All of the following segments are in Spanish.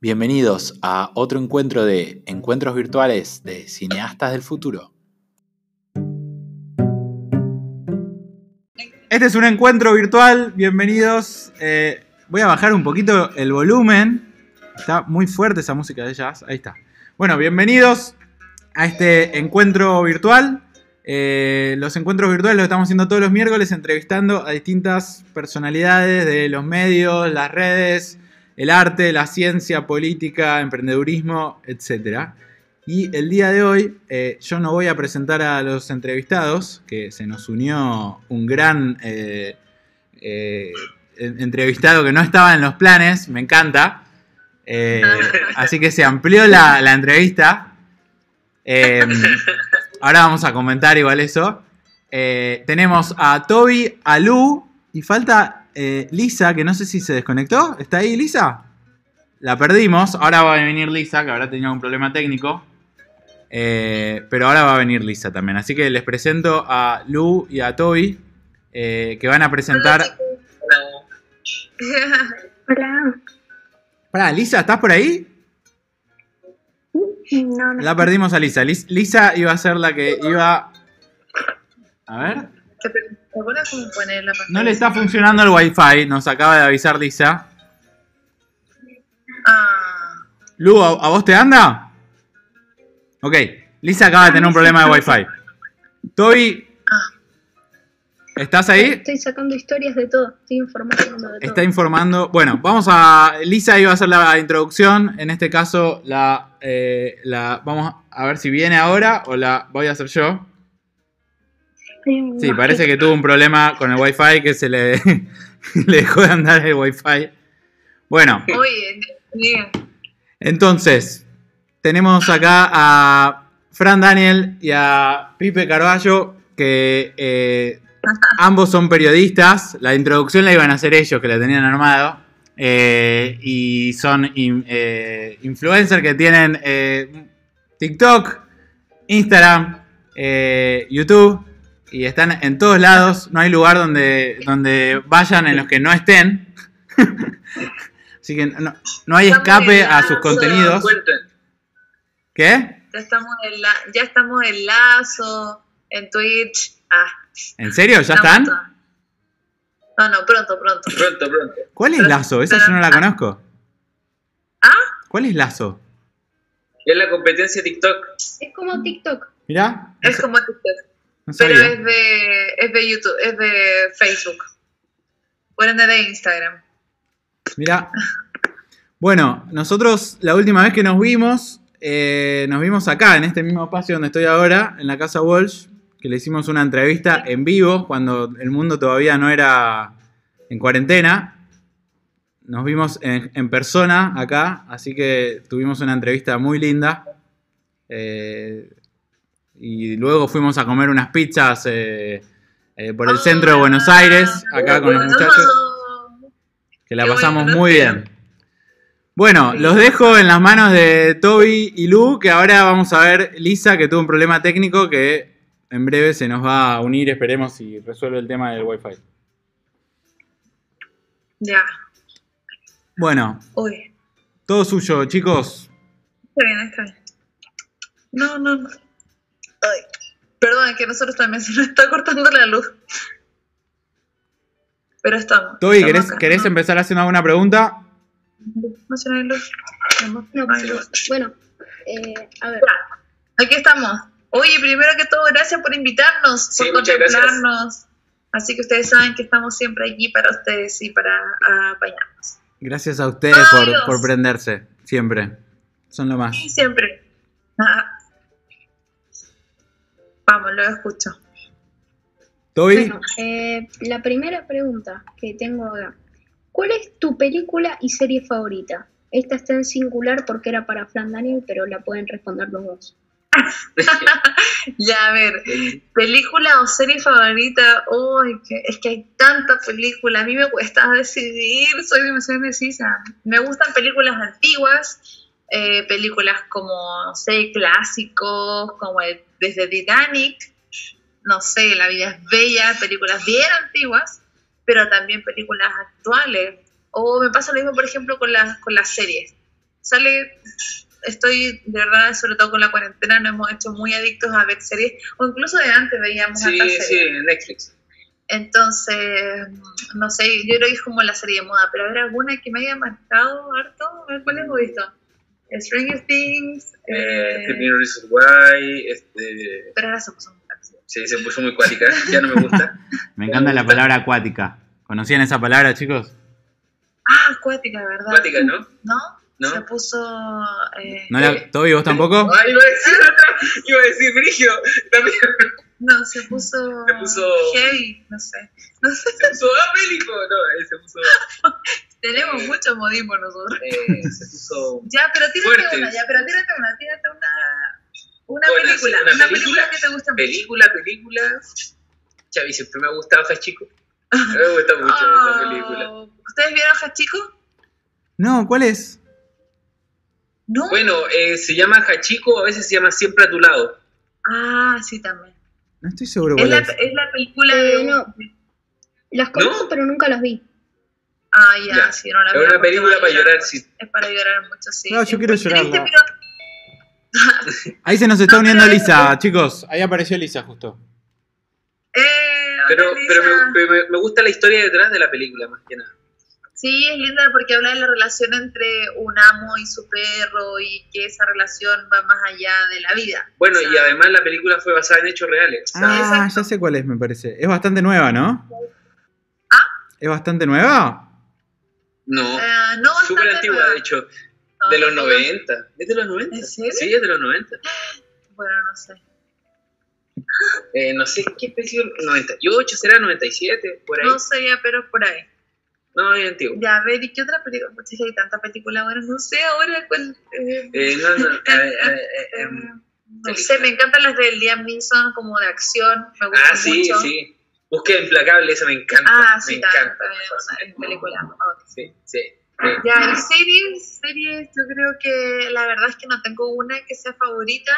Bienvenidos a otro encuentro de encuentros virtuales de cineastas del futuro. Este es un encuentro virtual, bienvenidos. Eh, voy a bajar un poquito el volumen. Está muy fuerte esa música de jazz, ahí está. Bueno, bienvenidos a este encuentro virtual. Eh, los encuentros virtuales los estamos haciendo todos los miércoles entrevistando a distintas personalidades de los medios, las redes, el arte, la ciencia, política, emprendedurismo, etc. Y el día de hoy eh, yo no voy a presentar a los entrevistados, que se nos unió un gran eh, eh, entrevistado que no estaba en los planes, me encanta. así que se amplió la, la entrevista. ahora vamos a comentar igual eso. tenemos a Toby, a Lu y falta eh, Lisa, que no sé si se desconectó. ¿Está ahí Lisa? La perdimos. Ahora va a venir Lisa, que habrá tenido un problema técnico. Eh, pero ahora va a venir Lisa también. Así que les presento a Lu y a Toby, eh, que van a presentar. Hola. Pará, Lisa, ¿estás por ahí? No, no. La perdimos a Lisa. Lisa iba a ser la que iba. A ver. ¿Te acuerdas cómo poner la pantalla? No le está funcionando el wifi, nos acaba de avisar Lisa. Ah, Lu, ¿a, a vos te anda? Ok, Lisa acaba de tener un problema de wifi. Toby, ¿estás ahí? Estoy sacando historias de todo. Estoy informando de todo. Está informando. Bueno, vamos a. Lisa iba a hacer la introducción. En este caso, la, eh, la. Vamos a ver si viene ahora o la voy a hacer yo. Sí, parece que tuvo un problema con el wifi que se le, le dejó de andar el wifi. Bueno, entonces, tenemos acá a Fran Daniel y a Pipe Carballo, que eh, ambos son periodistas. La introducción la iban a hacer ellos, que la tenían armado. Eh, y son in- eh, influencers que tienen TikTok, Instagram, YouTube. Y están en todos lados. No hay lugar donde, donde vayan en los que no estén. Así que no, no hay escape a sus contenidos. ¿Qué? Ya estamos, en la, ya estamos en Lazo, en Twitch. Ah, ¿En serio? ¿Ya están? No, no, pronto, pronto. Pronto, pronto. ¿Cuál es Lazo? Esa pero- yo no la conozco. ¿Ah? ¿Cuál es Lazo? Es la competencia TikTok. Es como TikTok. Mirá. Es como TikTok, pero es de, es de YouTube, es de Facebook. Ende de Instagram. Mirá. Bueno, nosotros la última vez que nos vimos, eh, nos vimos acá, en este mismo espacio donde estoy ahora, en la casa Walsh, que le hicimos una entrevista en vivo cuando el mundo todavía no era en cuarentena. Nos vimos en, en persona acá, así que tuvimos una entrevista muy linda. Eh, y luego fuimos a comer unas pizzas eh, eh, por el centro de Buenos Aires, acá con los muchachos que la pasamos muy bien. Bueno, los dejo en las manos de Toby y Lu, que ahora vamos a ver Lisa, que tuvo un problema técnico que en breve se nos va a unir, esperemos, y resuelve el tema del Wi-Fi. Ya. Bueno, todo suyo, chicos. Está bien, está bien. No, no, no. Ay. Perdón, que nosotros también se nos está cortando la luz. Pero estamos. Toby, estamos ¿querés, acá, querés ¿no? empezar haciendo alguna pregunta? No no hay luz. No, No, no hay pero, luz. bueno, eh, a ver. Aquí estamos. Oye, primero que todo, gracias por invitarnos, Sí, por contemplarnos. Así que ustedes saben que estamos siempre aquí para ustedes y para apañarnos. Gracias a ustedes por, prenderse, siempre. Son lo más. Y siempre. Ah. Vamos, lo escucho. Toby, Bueno, eh, la primera pregunta que tengo acá. ¿Cuál es tu película y serie favorita? Esta está en singular porque era para Fran Daniel, pero la pueden responder los dos. Ya, a ver, película o serie favorita. Uy, que- es que hay tantas películas. A mí me cuesta decidir, soy demasiado indecisa. Me gustan películas antiguas, eh, películas como, no sé, clásicos, como el- desde Titanic, no sé, La vida es bella, películas bien antiguas, pero también películas actuales. O me pasa lo mismo, por ejemplo, con las, con las series. sale, estoy de verdad, sobre todo con la cuarentena, nos hemos hecho muy adictos a ver series, o incluso de antes veíamos Sí, hartas sí, series. en Netflix. Entonces, no sé, yo creo que es como la serie de moda, pero habrá alguna que me haya marcado harto, a ver cuál hemos visto. Stranger Things, Eh, eh, 13 Reasons Why, este, pero ahora se puso muy fácil. sí, se puso muy cuática, ya no me gusta. Me encanta la palabra acuática. ¿Conocían esa palabra, chicos? Ah, acuática, ¿verdad? Cuática, ¿no? ¿No? ¿No? Se puso... Eh, ¿No la, ¿Toby, vos tampoco? Ah, iba a decir otra, iba a decir Brigio, también No, se puso... Se puso- Heavy, no sé. No sé, se puso ah, bélico, no, eh, se puso, tenemos Eh. mucho modismo nosotros. eh, se puso Ya, pero tírate Fuertes. una, ya, pero tírate una, tírate una... Una película, una una película. película que te gusta mucho. película, película. Chavi, siempre me ha gustado Chico. Me gusta mucho esa película. Oh, ¿Ustedes vieron Hachiko? No, ¿cuál es? No. Bueno, eh, se llama Hachiko, a veces se llama Siempre a tu lado. Ah, sí, también. No estoy seguro Es cuál la, es. es la película Eh, de... no. Las conozco, ¿No? pero nunca las vi. Ah, ya, Ya. sí, no la Es una película para llorar, sí. Es para llorar mucho, sí. No, yo Es quiero llorarla. pero... Ahí se nos está No, uniendo pero- Lisa, chicos. Ahí apareció Lisa justo. Eh, Pero, pero me- me gusta la historia detrás de la película, más que nada. Sí, es linda porque habla de la relación entre un amo y su perro y que esa relación va más allá de la vida. Bueno, O sea, y además la película fue basada en hechos reales. o sea, Ah, exacto. ya sé cuál es, me parece. Es bastante nueva, ¿no? ¿Ah? ¿Es bastante nueva? no, eh, no bastante súper antigua, nueva. de hecho. No, de los tampoco- 90. ¿Es de los 90? ¿En serio? Sí, es de los 90. Bueno, no sé. Eh, no sé qué especie, 98, será 97, por ahí. No sé ya, pero por ahí. No, es antiguo. Ya, a ver, ¿y qué otra película? Pues es que hay tanta película ahora, no sé ahora cuál. eh, Eh, no, eh, sé, me encantan las de Liam Neeson como de acción, me gustan ah, sí, mucho. sí. Búsqueda implacable, esa me encanta. Ah, sí, me también, encanta. también película. Sí, sí. Ya, y series, series, yo creo que la verdad es que no tengo una que sea favorita.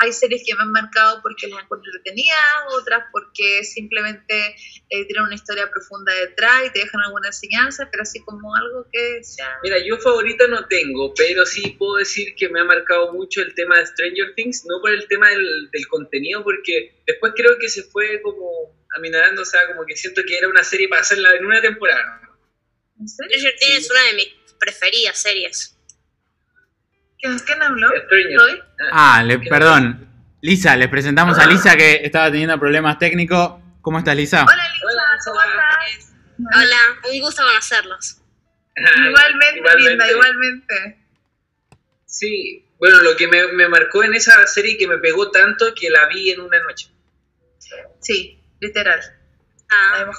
Hay series que me han marcado porque las encuentro entretenidas, otras porque simplemente eh, tienen una historia profunda detrás y te dejan alguna enseñanza, pero así como algo que sea... Mira, yo favorita no tengo, pero sí puedo decir que me ha marcado mucho el tema de Stranger Things, no por el tema del, del contenido, porque después creo que se fue como aminorando, o sea, como que siento que era una serie para hacerla en una temporada. Stranger Things es una de mis preferidas series. ¿Quién, habló? Ah, le- perdón. Lisa, les presentamos a Lisa que estaba teniendo problemas técnicos. ¿Cómo estás, Lisa? Hola Lisa, Hola, ¿cómo estás? Hola, un gusto conocerlos. Igualmente, linda, igualmente. Sí, bueno, lo que me, me marcó en esa serie que me pegó tanto que la vi en una noche. Sí, literal. Ah,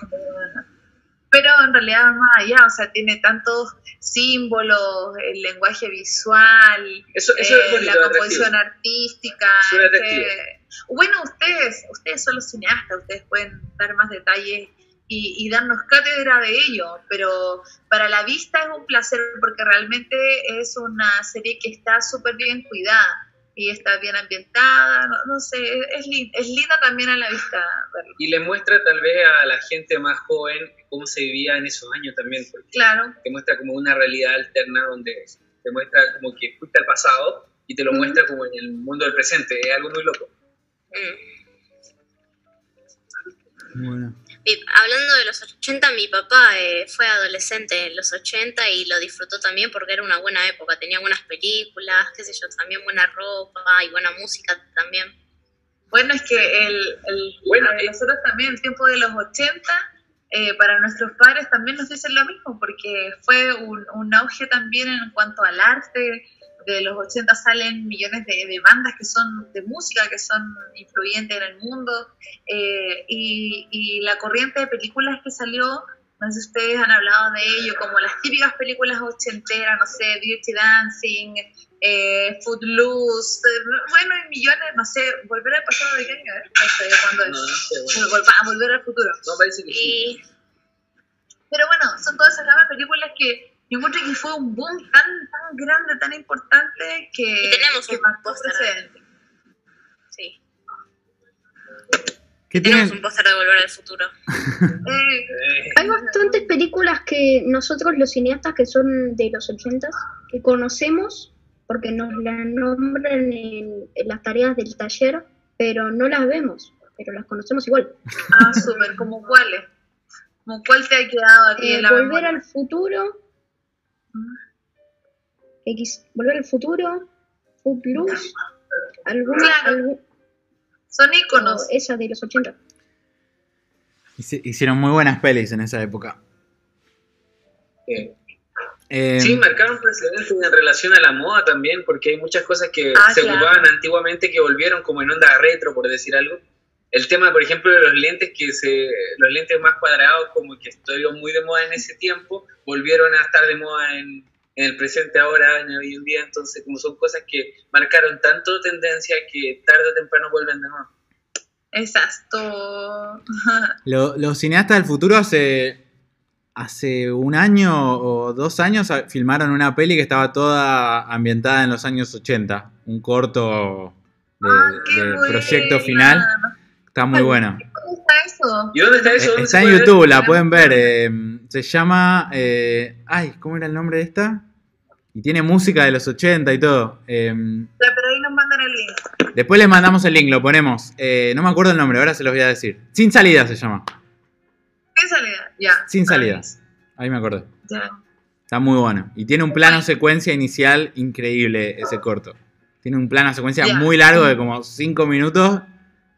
Pero en realidad más allá, o sea, tiene tantos símbolos, el lenguaje visual, Eso, eso eh, es bonito, la composición artística. Este-. Bueno, ustedes, ustedes son los cineastas, ustedes pueden dar más detalles y, y darnos cátedra de ello, pero para la vista es un placer porque realmente es una serie que está súper bien cuidada y está bien ambientada, no, no sé, es, lin- es linda también a la vista verlo. Y le muestra tal vez a la gente más joven cómo se vivía en esos años también, porque Claro, te muestra como una realidad alterna donde te muestra como que fuiste al pasado y te lo muestra como en el mundo del presente, es algo muy loco. mm. Bueno. Mi- hablando de los 80, mi papá eh, fue adolescente en los 80 y lo disfrutó también porque era una buena época. Tenía buenas películas, qué sé yo, también buena ropa y buena música también. Bueno, es que el, el- Bueno, eh. nosotros también, el tiempo de los 80, eh, para nuestros padres también nos dicen lo mismo, porque fue un, un auge también en cuanto al arte. De los 80 salen millones de, de bandas que son de música, que son influyentes en el mundo, eh, y, y la corriente de películas que salió, no sé si ustedes han hablado de ello, como las típicas películas ochenteras, no sé, Dirty Dancing, eh, Footloose, eh, bueno, hay millones, no sé, volver al pasado de qué año, es? no sé cuándo es, no sé, bueno. Vol- va- volver al futuro. No, parece que sí. Y Pero bueno, son todas esas películas que yo encuentro que fue un boom tan, tan grande, tan importante que, Y tenemos que un marcó póster. precedente. sí, ¿Qué tenemos tienen? un póster de Volver al Futuro. Eh, Eh, Hay bastantes películas que nosotros, los cineastas que son de los 80 que conocemos porque nos la nombran en, en las tareas del taller, pero no las vemos, pero las conocemos igual. Ah, súper, ¿como cuáles? ¿Como cuál te ha quedado aquí Eh, en la volver memoria? al futuro, X, volver al futuro, Footloose, alguna, Claro. Son o íconos. esa de los 80. Hici- Hicieron muy buenas pelis en esa época. Sí. Eh, Sí, marcaron precedentes en relación a la moda también, porque hay muchas cosas que Ah, se claro. ocupaban antiguamente que volvieron como en onda retro, por decir algo. El tema, por ejemplo, de los lentes, que se, los lentes más cuadrados, como que estuvieron muy de moda en ese tiempo, volvieron a estar de moda en, en el presente ahora, en hoy en día. Entonces, como son cosas que marcaron tanto tendencia que tarde o temprano vuelven de nuevo. Exacto. lo- los cineastas del futuro hace, hace un año o dos años a- filmaron una peli que estaba toda ambientada en los años 80. Un corto de- Ah, buena. proyecto final. Está muy bueno. ¿Cómo está eso? ¿Y dónde está eso? Eh, ¿Dónde Está en ver? YouTube, la pueden ver. eh, se llama. eh, ay, ¿cómo era el nombre de esta? Y tiene música de los 80 y todo. eh, Ya, pero ahí nos mandan el link. después les mandamos el link, lo ponemos. Eh, no me acuerdo el nombre, ahora se los voy a decir. Sin salida se llama. ¿Qué salida? Ya. Sin salida. Nice. Ahí me acordé. Ya. Está muy bueno. Y tiene un plano secuencia inicial increíble ese corto. Tiene un plano secuencia Ya. muy largo de como 5 minutos,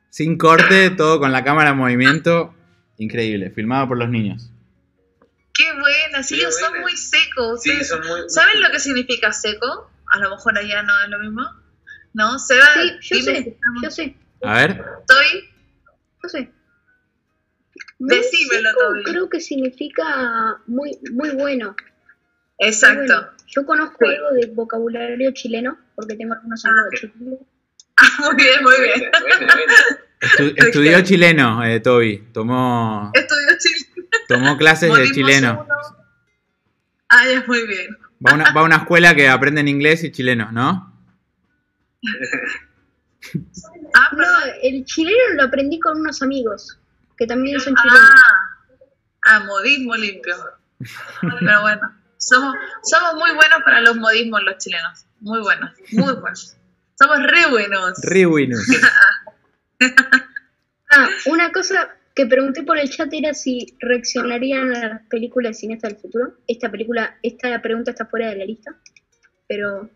sin corte, todo con la cámara en movimiento. Increíble, filmado por los niños. Qué buena. Sí, ellos son muy secos. Sí, Ustedes- son muy... ¿Saben lo que significa seco? A lo mejor allá no es lo mismo. ¿No? Seba, Sí, yo dime sé, yo sé, A ver, Estoy. yo sé. Muy Decímelo, seco Toby. creo que significa muy, muy bueno. muy Exacto. bueno. Yo conozco Sí. algo de vocabulario chileno, porque tengo algunos Ah, amigos chilenos. muy bien, muy bien. Estu- estudió chileno, eh, Toby. Tomó, Estudió chileno. tomó clases de chileno. uno. Ah, ya, muy bien. Va a, una, va a una escuela que aprenden inglés y chileno, ¿no? Ah, No, el chileno lo aprendí con unos amigos, que también son chilenos. Ah, ah, modismo limpio. Pero bueno, somos, somos muy buenos para los modismos los chilenos. Muy buenos, muy buenos. Somos re buenos. Re bueno. Ah, una cosa que pregunté por el chat era si reaccionarían a las películas de cineasta del futuro. Esta película, esta pregunta está fuera de la lista, pero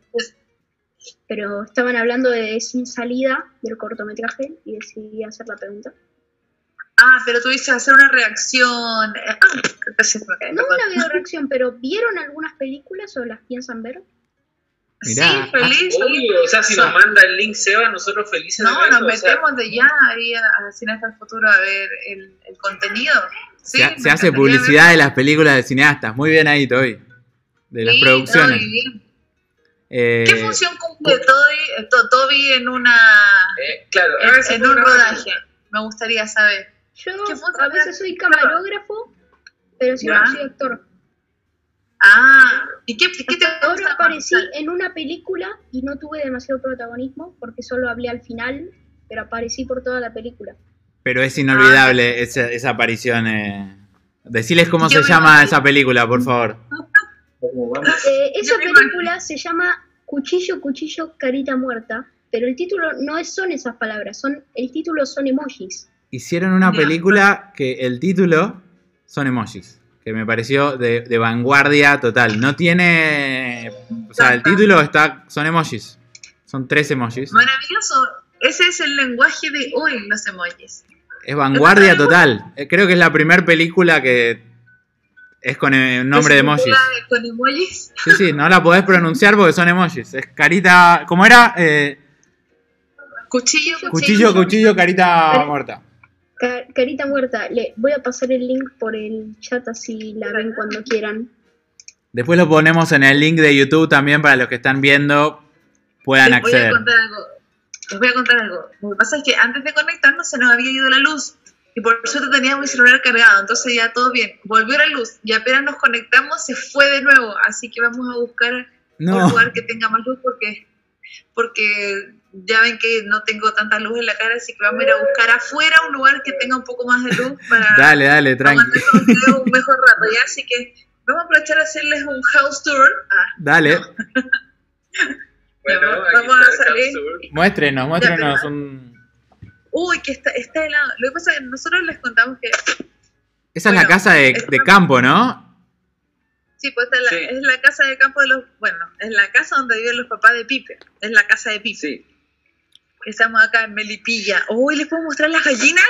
pero estaban hablando de Sin Salida, del cortometraje, y decidí hacer la pregunta. Ah, pero tuviste que hacer una reacción. Ah, No una video reacción, pero ¿vieron algunas películas o las piensan ver? Mirá, sí, feliz. Obvio, o sea, si nos manda el link Seba, nosotros felices de No, verlo, nos o sea, metemos de ya ahí a, a Cine hasta el futuro a ver el, el contenido. Sí, se, hace publicidad ver- de las películas de cineastas. Muy bien ahí, Toby. De las Sí, producciones. Toby, bien. Eh, ¿Qué función cumple Toby, To- Toby en una eh, claro, en, en un rodaje? Me gustaría saber. Yo ¿Qué fue a veces soy camarógrafo, pero siempre Ya. soy actor. Ah, ¿y qué, qué te ahora gusta aparecí en una película y no tuve demasiado protagonismo porque solo hablé al final, pero aparecí por toda la película. Pero es Ah, inolvidable esa, esa aparición. Eh. Deciles cómo Yo se llama imagino- esa película, por favor. Eh, esa película se llama Cuchillo, Cuchillo, Carita Muerta, pero el título no es, son esas palabras, son el título son emojis. Hicieron una película que el título son emojis. Que me pareció de, de vanguardia total. No tiene. O sea, el título está. Son emojis. Son tres emojis. Maravilloso. Ese es el lenguaje de hoy, los emojis. Es vanguardia total. Eh, Creo que es la primera película que es con un nombre de ¿Es una emojis. Con emojis. Sí, sí, no la podés pronunciar porque son emojis. Es carita. ¿Cómo era? Eh, Cuchillo, cuchillo, cuchillo, carita muerta. Ca- Carita Muerta, le voy a pasar el link por el chat así la ven cuando quieran. Después lo ponemos en el link de YouTube también para los que están viendo puedan Les voy a acceder. contar algo. Les voy a contar algo. Lo que pasa es que antes de conectarnos se nos había ido la luz. Y por suerte tenía mi celular cargado. Entonces ya todo bien. Volvió la luz. Y apenas nos conectamos se fue de nuevo. Así que vamos a buscar un No, lugar que tenga más luz porque, porque ya ven que no tengo tanta luz en la cara. Así que vamos a ir a buscar afuera un lugar que tenga un poco más de luz para dale, dale, tranqui. un mejor rato. ¿ya? Así que vamos a aprovechar a hacerles un house tour. Ah, Dale. Bueno, Ya, aquí vamos a salir. Muéstrenos, muéstrenos un. Uy, que está, está helado. Lo que pasa es que nosotros les contamos que Esa es la Bueno, casa de, de campo, ¿no? Sí, pues esta es la, Sí. es la casa de campo de los. Bueno, es la casa donde viven los papás de Pipe. Es la casa de Pipe. Sí. Estamos acá en Melipilla. Uy, ¿les puedo mostrar las gallinas?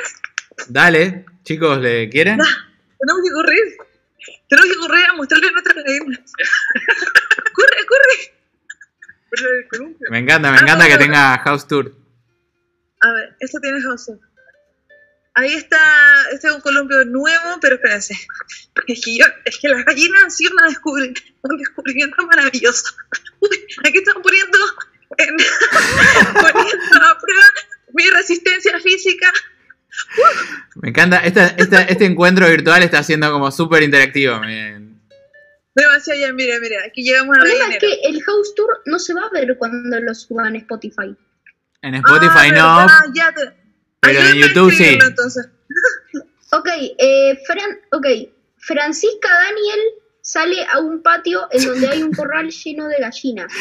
Dale, chicos, ¿le quieren? Tenemos que correr. Tenemos que correr a mostrarles nuestras gallinas. corre, corre. Me encanta, me encanta que tenga house tour. A ver, esto tiene José. Ahí está, este es un columpio nuevo, pero espérense. Es que, yo, es que las gallinas han sido una descubri- un descubrimiento maravilloso. Uy, aquí estamos poniendo, en- poniendo mi resistencia física. Me encanta. Esta, esta- este encuentro virtual está siendo como súper interactivo. Demasiado ya, mire, mire, aquí llegamos a El problema es que el house tour no se va a ver cuando lo suban en Spotify. En Spotify Ah, no. verdad, ya te- pero en YouTube sí. entonces. Ok, eh, Fran, ok, Francisca Daniel sale a un patio en donde hay un corral lleno de gallinas.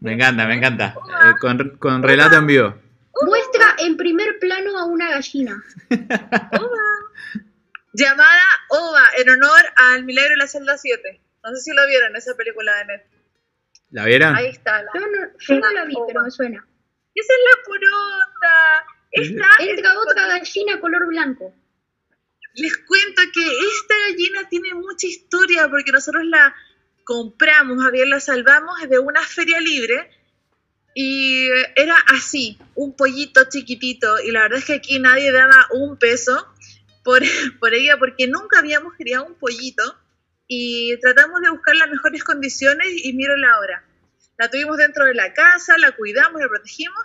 Me encanta, me encanta. Eh, con, con relato en vivo. Muestra en primer plano a una gallina. Llamada OVA, en honor al milagro de la celda 7. No sé si lo vieron, esa película de Netflix. ¿La vieron? Ahí está. La... Yo no, yo no la vi, pero me suena. Esa es la porota. Esta Entra es- otra gallina color blanco. Les cuento que esta gallina tiene mucha historia porque nosotros la compramos, a bien la salvamos de una feria libre y era así, un pollito chiquitito y la verdad es que aquí nadie daba un peso por, por ella porque nunca habíamos criado un pollito y tratamos de buscar las mejores condiciones y mírenla ahora. La tuvimos dentro de la casa, la cuidamos, la protegimos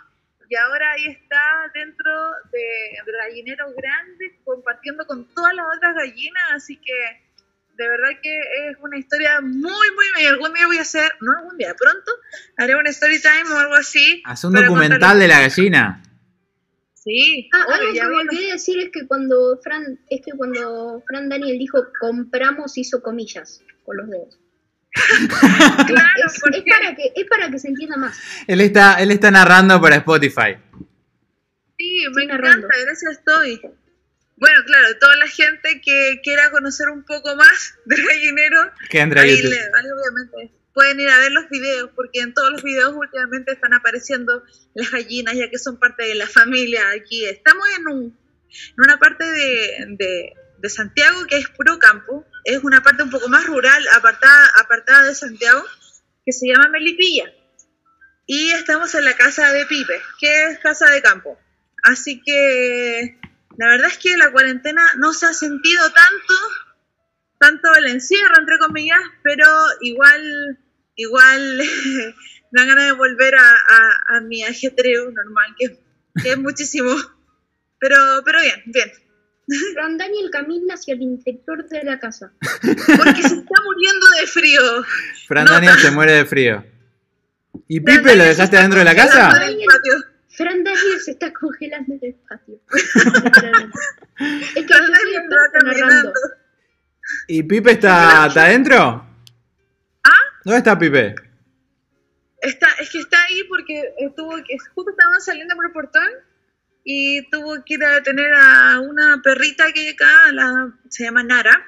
y ahora ahí está dentro de, gallinero grande compartiendo con todas las otras gallinas, así que de verdad que es una historia muy, muy bella. Algún día voy a hacer, no algún día, pronto, haré un story time o algo así. Haz un documental de la gallina. Sí, Ah, obvio, algo que me vi- olvidé decir es que cuando Fran, es que cuando Fran Daniel dijo compramos hizo comillas con los dedos. Claro, Es, porque es para que, es para que se entienda más. Él está, él está narrando para Spotify. sí, me Estoy narrando. encanta, gracias estoy. Bueno, claro, toda la gente que quiera conocer un poco más del gallinero, Que ahí, YouTube. le- ahí obviamente pueden ir a ver los videos, porque en todos los videos últimamente están apareciendo las gallinas, ya que son parte de la familia aquí. Estamos en, un, en una parte de, de- de Santiago que es puro campo, es una parte un poco más rural, apartada, apartada de Santiago, que se llama Melipilla. Y estamos en la casa de Pipe, que es casa de campo. Así que la verdad es que la cuarentena no se ha sentido tanto tanto el encierro, entre comillas, pero igual, igual me dan ganas de volver a, a- a mi ajetreo normal, que, que es muchísimo. Pero, pero bien, bien. Fran Daniel camina hacia el interior de la casa. Porque se está muriendo de frío. Fran No, Daniel se muere de frío. ¿Y Pipe lo dejaste está adentro de la casa? en el patio. Fran Daniel se está congelando en el patio. es que yo. ¿Y Pipe está, está adentro? ¿Ah? ¿Dónde está Pipe? Está, es que está ahí porque estuvo, que justo estaban saliendo por el portón y tuvo que ir a tener a una perrita que hay acá, la, se llama Nara,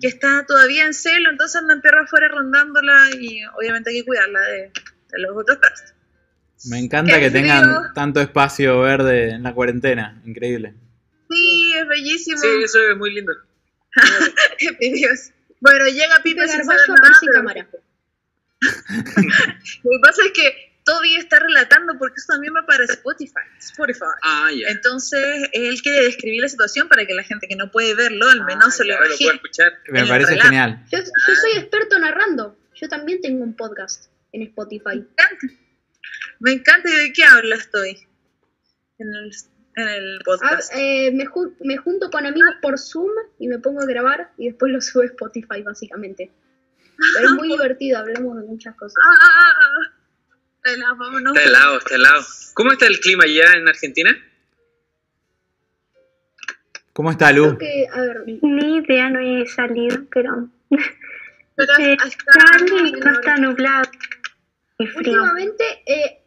que está todavía en celo, entonces andan perros afuera rondándola y obviamente hay que cuidarla de, de los otros perros. Me encanta que frío. tengan tanto espacio verde en la cuarentena. Increíble. Sí, es bellísimo. Sí, eso es muy lindo. Mi Dios. Bueno, llega Pipe sin Garballo saber nada, aparece pero- cámara. Lo que pasa es que Toby está relatando porque eso también va para Spotify. Spotify. Ah, ya. Entonces, él quiere describir la situación para que la gente que no puede verlo al menos Ah, se lo puedo imagine. escuchar. Me parece relato. genial. Yo, yo soy experto narrando. Yo también tengo un podcast en Spotify. Me encanta. Me encanta. ¿Y de qué hablas estoy? En el, en el Ah, podcast. eh, me, ju- me junto con amigos por Zoom y me pongo a grabar y después lo subo a Spotify, básicamente. Pero es muy divertido, hablamos de muchas cosas. Ah, ah, ah. Helado, vámonos. Está helado, está helado. ¿Cómo está el clima allá en Argentina? ¿Cómo está Lu? que, a ver, Ni idea, no he salido, pero Pero está- está, no está nublado. Últimamente, eh,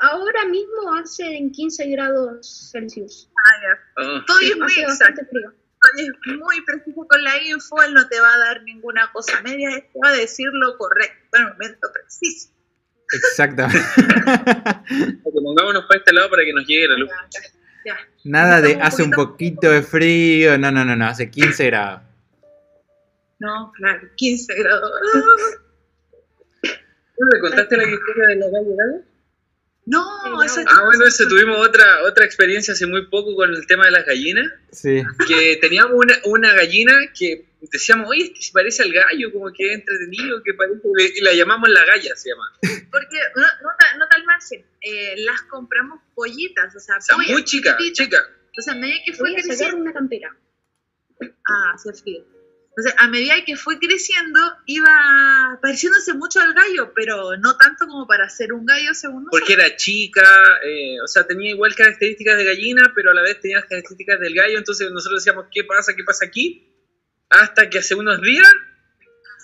ahora mismo hace en 15 grados Celsius. Ah, ya. Oh. Estoy muy Hace exacto. frío. es muy preciso con la info, él no te va a dar ninguna cosa media, él te va a decir lo correcto en el momento preciso. Exactamente. Pongámonos para este lado para que nos llegue la luz. Ya. Nada de hace un poquito- poquito de frío. No, no, no, no. Hace 15 grados. No, claro, 15 grados. ¿Tú le contaste la historia de la calle No, eso es Ah, bueno, eso tuvimos otra, otra experiencia hace muy poco con el tema de las gallinas. Sí. Que teníamos una, una gallina que decíamos, oye, este se parece al gallo, como que es entretenido, que parece. Y la llamamos la galla, se llama. porque, no, no, ta- no tal margen, eh, las compramos pollitas, o sea, O sea, pollas muy chica, chica. Entonces, a medida que fue creciendo, una campera. ah, hace frío. Entonces, a medida que fue creciendo, iba pareciéndose mucho al gallo, pero no tanto como para ser un gallo según nosotros. Porque era chica, eh, o sea, tenía igual características de gallina, pero a la vez tenía las características del gallo. Entonces nosotros decíamos, ¿qué pasa? ¿Qué pasa aquí? Hasta que hace unos días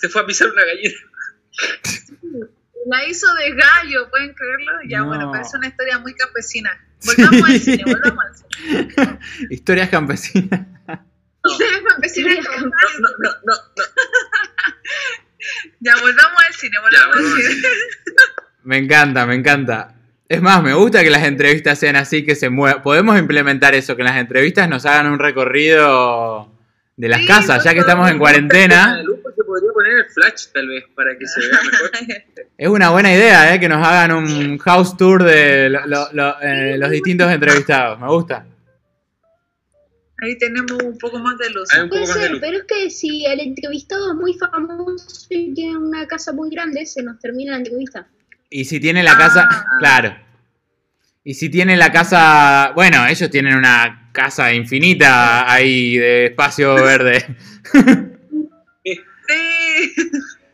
se fue a pisar una gallina. La hizo de gallo, ¿pueden creerlo? Ya, No. bueno, parece una historia muy campesina. Volvamos al cine, volvamos al cine. Historias campesinas. Historia campesina Historia como No, no, no, no, no. Ya, volvamos al cine, volvamos al cine. Me encanta, me encanta. Es más, me gusta que las entrevistas sean así, que se muevan. Podemos implementar eso, que en las entrevistas nos hagan un recorrido de las Sí, casas, ya que estamos en cuarentena. Se podría poner el flash, tal vez, para que se vea mejor. Es una buena idea, ¿eh? que nos hagan un house tour de lo- lo- lo- eh, los distintos entrevistados. Me gusta. Ahí tenemos un poco más de luz. Puede más de ser, luz. pero es que si el entrevistado es muy famoso y tiene una casa muy grande, se nos termina la entrevista. Y si tiene la casa, Ah. claro. Y si tiene la casa, bueno, ellos tienen una casa infinita ahí de espacio verde. Sí.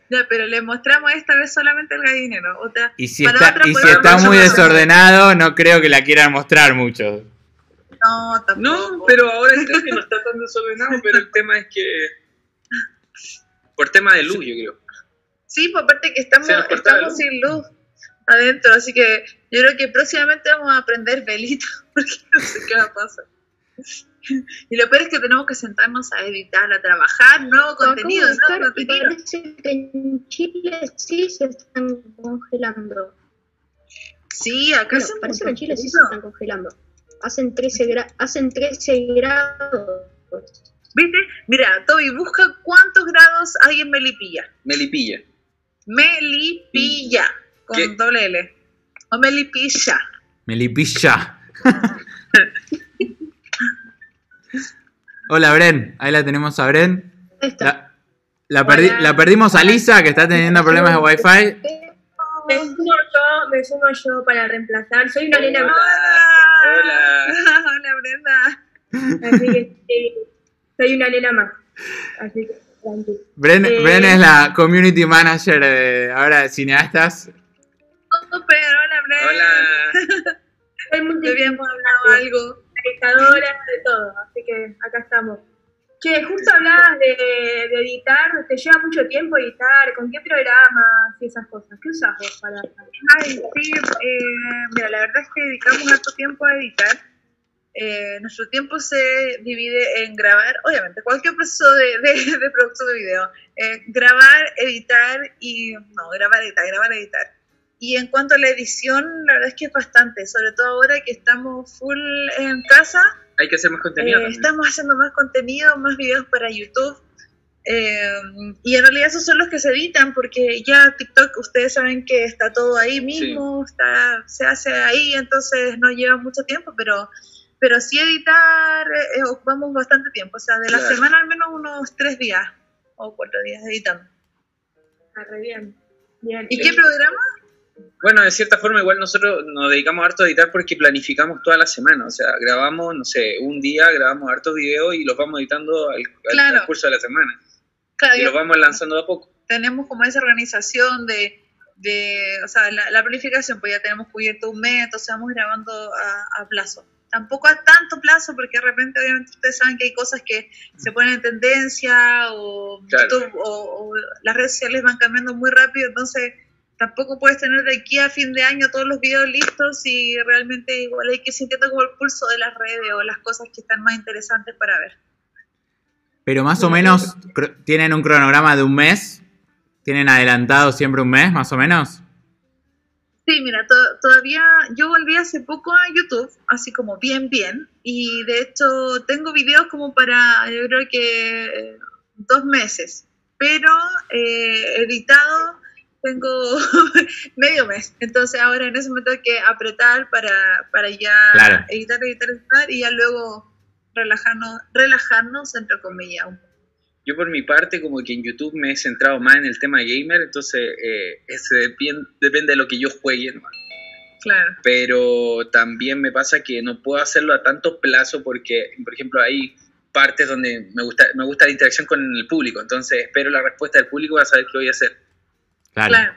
Ya, pero le mostramos esta vez solamente el gallinero. Otra. Y si Para está, otra y si está muy desordenado, no creo que la quieran mostrar mucho. No, tampoco. No, pero ahora creo que no está tan desordenado, pero el tema es que. Por tema de luz, yo creo. Sí, pues aparte que estamos, estamos luz. sin luz adentro, así que yo creo que próximamente vamos a prender velitas, porque no sé qué va a pasar. Y lo peor es que tenemos que sentarnos a editar, a trabajar, nuevo contenido, nuevo contenido. parece que en Chile sí se están congelando. Sí, acá Bueno, parece que en Chile sí se están congelando. Hacen 13, gra- hacen 13 grados. ¿Viste? Mira, Toby, busca cuántos grados hay en Melipilla. Melipilla. Melipilla, con ¿Qué? doble L. O Melipilla. Melipilla. Hola, Bren. Ahí la tenemos a Bren. Ahí está. La, la perdi- Hola. la perdimos a Lisa, que está teniendo problemas de wifi. Me sumo yo, me sumo yo para reemplazar. Soy una nena más, Hola. Hola, Brenda. así que sí, soy una nena más. Así que. Bren, Eh. Bren es la community manager de ahora de cineastas. Súper, hola, Brenda. Hola. Soy muy Ya habíamos hablado algo. espectadora de todo, así que acá estamos. Che, justo hablabas de, de editar, te lleva mucho tiempo editar, ¿con qué programas y esas cosas? ¿Qué usas vos para...? Ay, sí, eh, mira, la verdad es que dedicamos harto tiempo a editar. Eh, nuestro tiempo se divide en grabar, obviamente, cualquier proceso de, de- de producción de video. Eh, grabar, editar y... No, grabar, editar, grabar, editar. Y en cuanto a la edición, la verdad es que es bastante, sobre todo ahora que estamos full en casa. Hay que hacer más contenido. Eh, estamos haciendo más contenido, más videos para YouTube. eh, y en realidad esos son los que se editan porque ya TikTok, ustedes saben que está todo ahí mismo, está, se hace ahí, entonces no lleva mucho tiempo, pero, pero sí editar eh, eh, ocupamos bastante tiempo. O sea, de la Claro. semana al menos unos tres días o cuatro días editando. Ah, re bien. Bien. ¿Y qué programa? Bueno, de cierta forma, igual nosotros nos dedicamos harto a editar porque planificamos toda la semana. O sea, grabamos, no sé, un día grabamos hartos videos y los vamos editando al, al Claro. transcurso de la semana. Claro, Y los vamos lanzando de a poco. tenemos como esa organización de, de o sea, la, la planificación, pues ya tenemos cubierto un mes, entonces vamos grabando a, a plazo. Tampoco a tanto plazo, porque de repente, obviamente, ustedes saben que hay cosas que se ponen en tendencia o, Claro. YouTube o, o las redes sociales van cambiando muy rápido, entonces tampoco puedes tener de aquí a fin de año todos los videos listos y realmente igual hay que ir sintiendo como el pulso de las redes o las cosas que están más interesantes para ver. Pero más o menos tienen un cronograma de un mes. ¿Tienen adelantado siempre un mes, más o menos? Sí, mira, to- todavía yo volví hace poco a YouTube, así como bien, bien, y de hecho tengo videos como para, yo creo que dos meses, pero eh, editado tengo medio mes, entonces ahora en ese momento hay que apretar para, para ya Claro. editar, editar, editar, y ya luego relajarnos, relajarnos entre comillas. un poco. Yo por mi parte, como que en YouTube me he centrado más en el tema gamer, entonces eh, ese depien- depende de lo que yo juegue. Claro. pero también me pasa que no puedo hacerlo a tanto plazo porque, por ejemplo, hay partes donde me gusta, me gusta la interacción con el público, entonces espero la respuesta del público para saber qué voy a hacer. Claro. Claro.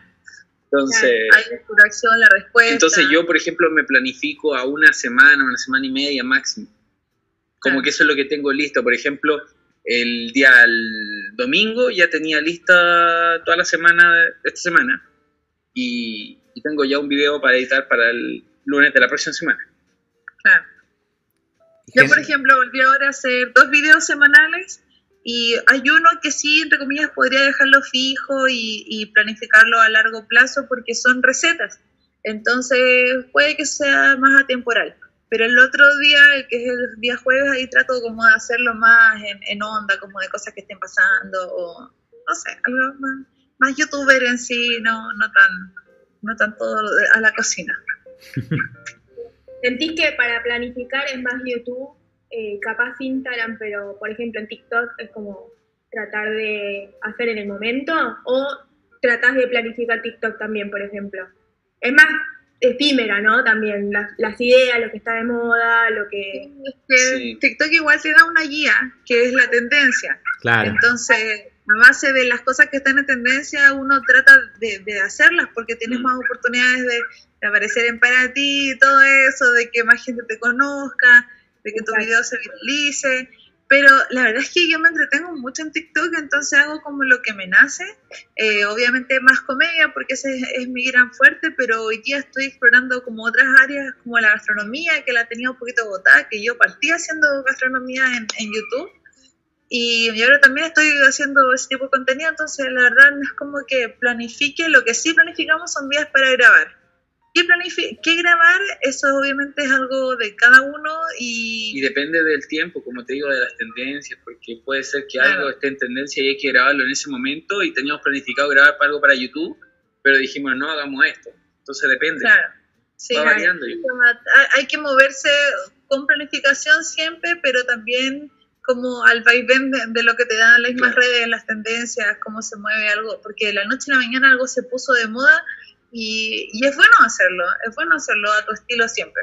Entonces, Hay la la respuesta. entonces yo, por ejemplo, me planifico a una semana, una semana y media máximo. Como Claro. que eso es lo que tengo listo. Por ejemplo, el día el domingo ya tenía lista toda la semana de esta semana y, y tengo ya un video para editar para el lunes de la próxima semana. Claro. Yo, por ejemplo, volví ahora a hacer dos videos semanales y hay uno que sí, entre comillas, podría dejarlo fijo y, y planificarlo a largo plazo porque son recetas. Entonces, puede que sea más atemporal. Pero el otro día, el que es el día jueves, ahí trato como de hacerlo más en, en onda, como de cosas que estén pasando o, no sé, algo más, más youtuber en sí, no, no tan no tan todo a la cocina. ¿Sentís que para planificar es más YouTube, eh, capaz Instagram, pero por ejemplo en TikTok es como tratar de hacer en el momento? ¿O tratás de planificar TikTok también, por ejemplo? Es más efímera, ¿no? También las, las ideas, lo que está de moda, lo que... Sí. TikTok igual te da una guía, que es la tendencia. Claro. Entonces, a base de las cosas que están en tendencia, uno trata de, de hacerlas porque tienes más oportunidades de, de aparecer en para ti y todo eso, de que más gente te conozca, de que tu video se viralice. Pero la verdad es que yo me entretengo mucho en TikTok, entonces hago como lo que me nace. Eh, obviamente más comedia, porque ese es, es mi gran fuerte, pero hoy día estoy explorando como otras áreas, como la gastronomía, que la tenía un poquito botada, que yo partí haciendo gastronomía en, en YouTube. Y, y ahora también estoy haciendo ese tipo de contenido, entonces la verdad no es como que planifique, lo que sí planificamos son días para grabar. ¿Qué, qué grabar? Eso obviamente es algo de cada uno Y y, depende del tiempo, como te digo, de las tendencias, porque puede ser que Claro. algo esté en tendencia y hay que grabarlo en ese momento y teníamos planificado grabar algo para YouTube, pero dijimos, no, hagamos esto. Entonces depende. claro, sí, Va hay- variando. hay- hay que moverse con planificación siempre, pero también como al vaivén de, de lo que te dan las mismas Claro. redes, las tendencias, cómo se mueve algo, porque de la noche a la mañana algo se puso de moda y, y es bueno hacerlo, es bueno hacerlo a tu estilo siempre.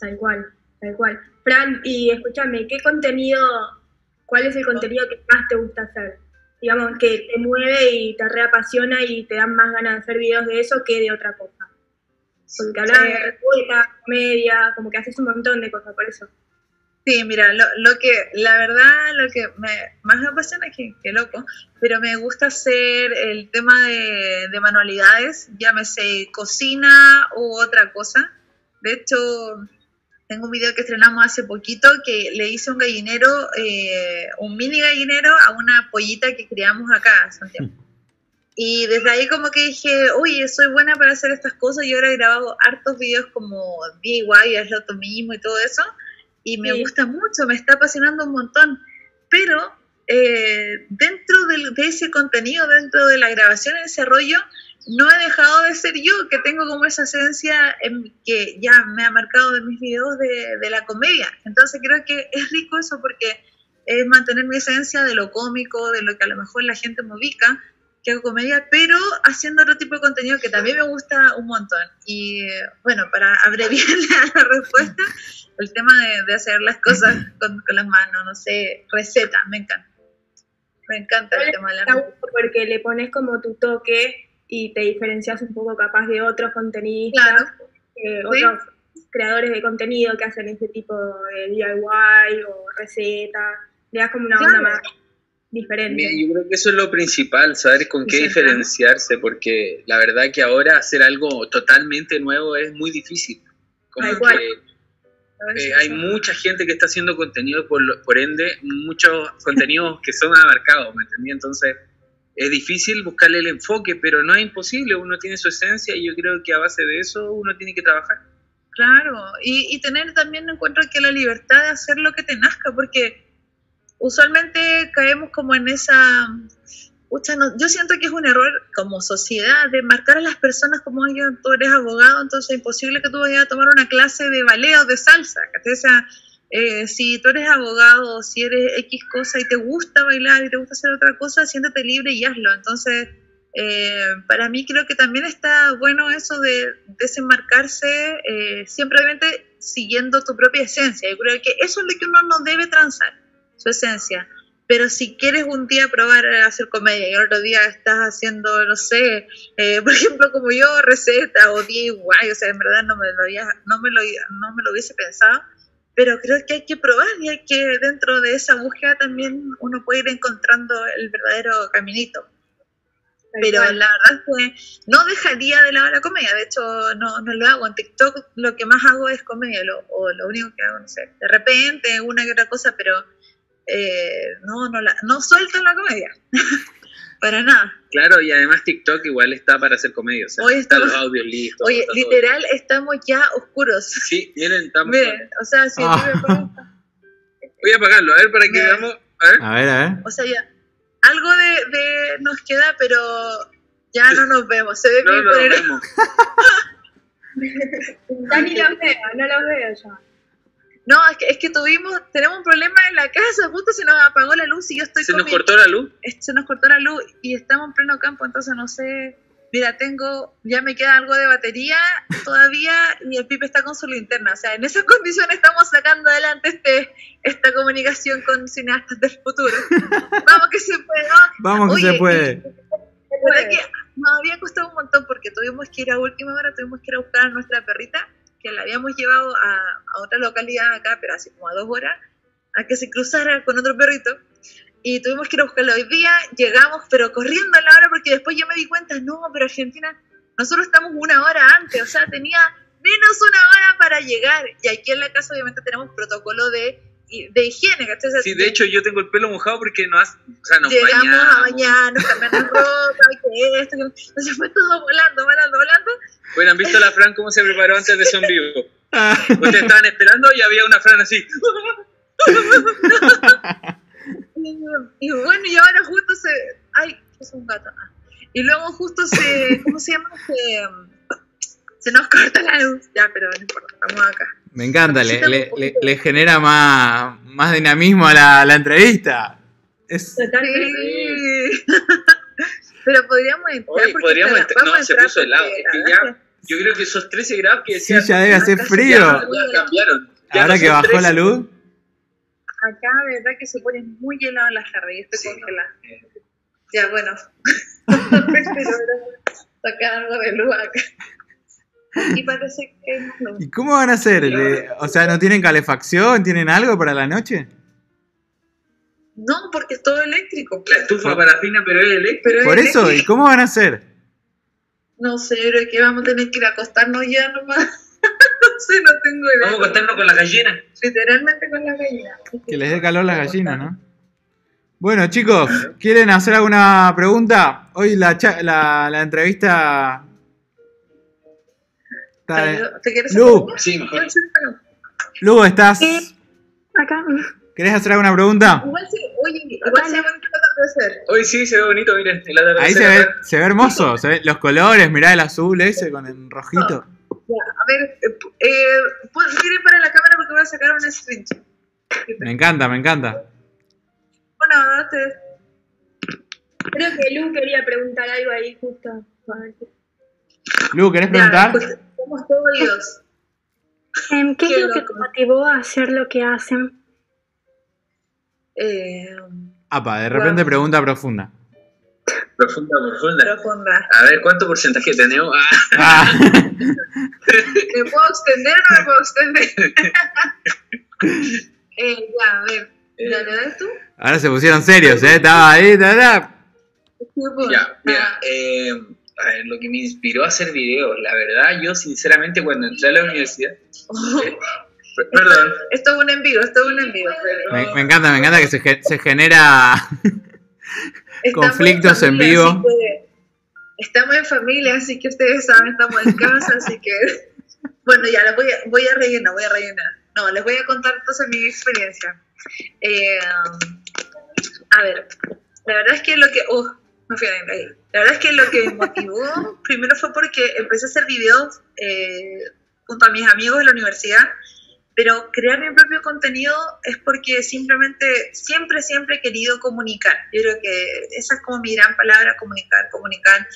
Tal cual, tal cual. Fran, y escúchame, ¿qué contenido, cuál es el contenido que más te gusta hacer? Digamos, que te mueve y te reapasiona y te dan más ganas de hacer videos de eso que de otra cosa. Porque hablas de receta, comedia, como que haces un montón de cosas por eso. Sí, mira, lo, lo que, la verdad, lo que me, más me apasiona es que, que loco, pero me gusta hacer el tema de, de manualidades, llámese cocina u otra cosa. De hecho, tengo un video que estrenamos hace poquito que le hice un gallinero, eh, un mini gallinero a una pollita que criamos acá en Santiago. Y desde ahí como que dije, oye, soy buena para hacer estas cosas y ahora he grabado hartos videos como DIY, hazlo tú mismo y todo eso. Y me Sí. gusta mucho, me está apasionando un montón. Pero eh, dentro del- de ese contenido, dentro de la grabación y ese rollo, no he dejado de ser yo, que tengo como esa esencia en- que ya me ha marcado de mis videos de, de la comedia. Entonces creo que es rico eso porque es mantener mi esencia de lo cómico, de lo que a lo mejor la gente me ubica, que hago comedia, pero haciendo otro tipo de contenido que también me gusta un montón. Y bueno, para abreviar la, respuesta, el tema de, de hacer las cosas con, con las manos, no sé, recetas, me encanta. Me encanta el tema de la receta. porque le pones como tu toque y te diferencias un poco capaz de otros contenistas, Claro. eh, Sí. otros creadores de contenido que hacen este tipo de DIY o recetas. Le das como una onda más diferente. Mira, yo creo que eso es lo principal, saber con qué diferenciarse, porque la verdad que ahora hacer algo totalmente nuevo es muy difícil. Como Tal cual. que eh, hay mucha gente que está haciendo contenido, por, por ende, muchos contenidos que son abarcados, ¿me entendí? Entonces, es difícil buscarle el enfoque, pero no es imposible, uno tiene su esencia y yo creo que a base de eso uno tiene que trabajar. Claro, y, y tener también encuentro que la libertad de hacer lo que te nazca, porque usualmente caemos como en esa... no- yo siento que es un error como sociedad de marcar a las personas como oye, tú eres abogado, entonces es imposible que tú vayas a tomar una clase de ballet o de salsa. eh, si tú eres abogado si eres X cosa y te gusta bailar y te gusta hacer otra cosa, siéntete libre y hazlo. Entonces, eh, para mí creo que también está bueno eso de desenmarcarse, eh, siguiendo tu propia esencia. Yo creo que eso es lo que uno no debe transar, su esencia. Pero si quieres un día probar a hacer comedia y otro día estás haciendo, no sé, eh, por ejemplo, como yo, receta o DIY, o sea, en verdad no me lo, había- no me lo, no me lo hubiese pensado, pero creo que hay que probar y hay que dentro de esa búsqueda también uno puede ir encontrando el verdadero caminito pero la verdad es que no dejaría de lado la comedia. De hecho, no, no lo hago. En TikTok lo que más hago es comedia, lo, o lo único que hago, no sé, de repente una que otra cosa, pero eh, no, no, la, no suelto la comedia. Para nada. Claro, y además TikTok igual está para hacer comedia, o sea, Hoy están estamos- los audios listos. Oye, todo. literal, estamos ya oscuros. Sí, miren, estamos... Miren, o sea, si Ah. Voy a apagarlo, a ver, para que veamos... A ver. A ver, a ver. o sea, ya, algo de, de nos queda, pero ya no nos vemos. Se ve No, bien no, poner- vemos. Ya ni los veo, no los veo ya. No, es que, es que tuvimos, tenemos un problema en la casa, justo se nos apagó la luz y yo estoy Se nos mi- cortó la luz. se nos cortó la luz y estamos en pleno campo, entonces no sé. Mira, tengo, ya me queda algo de batería todavía y el Pipe está con su linterna. O sea, en esas condiciones estamos sacando adelante este, esta comunicación con cineastas del futuro. Vamos que se puede, ¿no? Vamos que se puede. La verdad que nos había costado un montón porque tuvimos que ir a última hora, tuvimos que ir a buscar a nuestra perrita, que la habíamos llevado a, a otra localidad acá, pero así como a dos horas, a que se cruzara con otro perrito. Y tuvimos que ir a buscarla hoy día, llegamos, pero corriendo a la hora, porque después yo me di cuenta, no, pero Argentina, nosotros estamos una hora antes, o sea, tenía menos una hora para llegar. Y aquí en la casa obviamente tenemos protocolo de, de higiene, ¿cachai? O sea, Sí, de hecho yo tengo el pelo mojado porque no has, o sea, nos llegamos bañamos. a bañarnos, cambiamos ropa, que esto, que entonces fue todo volando, volando, volando. Hubieran visto a la Fran cómo se preparó antes de Son Vivo. Ah, Ustedes estaban esperando y había una Fran así. Y, y bueno, y ahora justo se. Ay, es un gato. Ah. Y luego justo se. ¿Cómo se llama? Se, se nos corta la luz. Ya, pero no importa, estamos acá. Me encanta, le, le- le- le genera más, más dinamismo a la, a la entrevista. Es. Sí. pero podríamos entrar. Porque podríamos entrar- no, se puso helado, es que ya- Yo creo que esos 13 grados que sí, decían. ya debe hacer frío. ya- ya cambiaron. Ya Ahora no que bajó 13. la luz. Acá, de verdad que se pone muy helado en la jarra y estoy Sí, no. congelada. Ya, bueno. Sacar algo de luz acá. Y parece que hay más luz. ¿Y cómo van a hacer? Le- O sea, ¿no tienen calefacción? ¿Tienen algo para la noche? No, porque es todo eléctrico. La estufa parafina, pero es es Por eso, ¿y eléctrico. cómo van a hacer? No sé, pero es que vamos a tener que ir a acostarnos ya nomás. no sé, no tengo idea. Vamos a acostarnos con la gallina. Literalmente con la gallina. Que les dé calor las gallinas, ¿no? Bueno, chicos, ¿quieren hacer alguna pregunta? Hoy la, cha- la, la entrevista... está ¿Te quieres Lu. Sí, mejor. Lu, ¿estás? Sí. Acá. ¿Querés hacer alguna pregunta? Igual se, oye, igual se van a hacer. Hoy sí se ve bonito, miren. El atardecer Ahí se ve, se ve hermoso, se ve los colores, mirá el azul ese con el rojito. A ver, eh, miren para la cámara porque voy a sacar un screenshot. Me encanta, me encanta. Bueno, date. Creo que Lu quería preguntar algo ahí justo. Lu, ¿querés Ya, preguntar? pues, somos todos oídos. Em, ¿Qué Qué es lo que te motivó a hacer lo que hacen? Eh, Apa, de repente Wow. pregunta profunda. Profunda, profunda. profunda. A ver, ¿cuánto porcentaje tenemos? Ah, Ah, ¿Me puedo extender o no me puedo extender? eh, ya, a ver. Eh, ¿Ya le das tú? Ahora se pusieron serios, ¿eh? Estaba ahí, ta, ta. Ya, mira, eh, a ver, lo que me inspiró a hacer videos, la verdad, yo sinceramente cuando entré a la universidad, eh, per- perdón, Esto es un envío, esto es un envío. pero- Me, me encanta, me encanta que se, se genera. Conflictos en familia, vivo. que- estamos en familia, así que ustedes saben, estamos en casa, así que. Bueno, ya, les voy a, voy a rellenar, voy a rellenar. No, les voy a contar entonces mi experiencia. Eh, a ver, la verdad es que lo que. Uh, me fui a ahí. La verdad es que lo que me motivó primero fue porque empecé a hacer videos eh, junto a mis amigos de la universidad pero crear mi propio contenido es porque simplemente siempre, siempre he querido comunicar. Yo creo que esa es como mi gran palabra, comunicar, comunicar.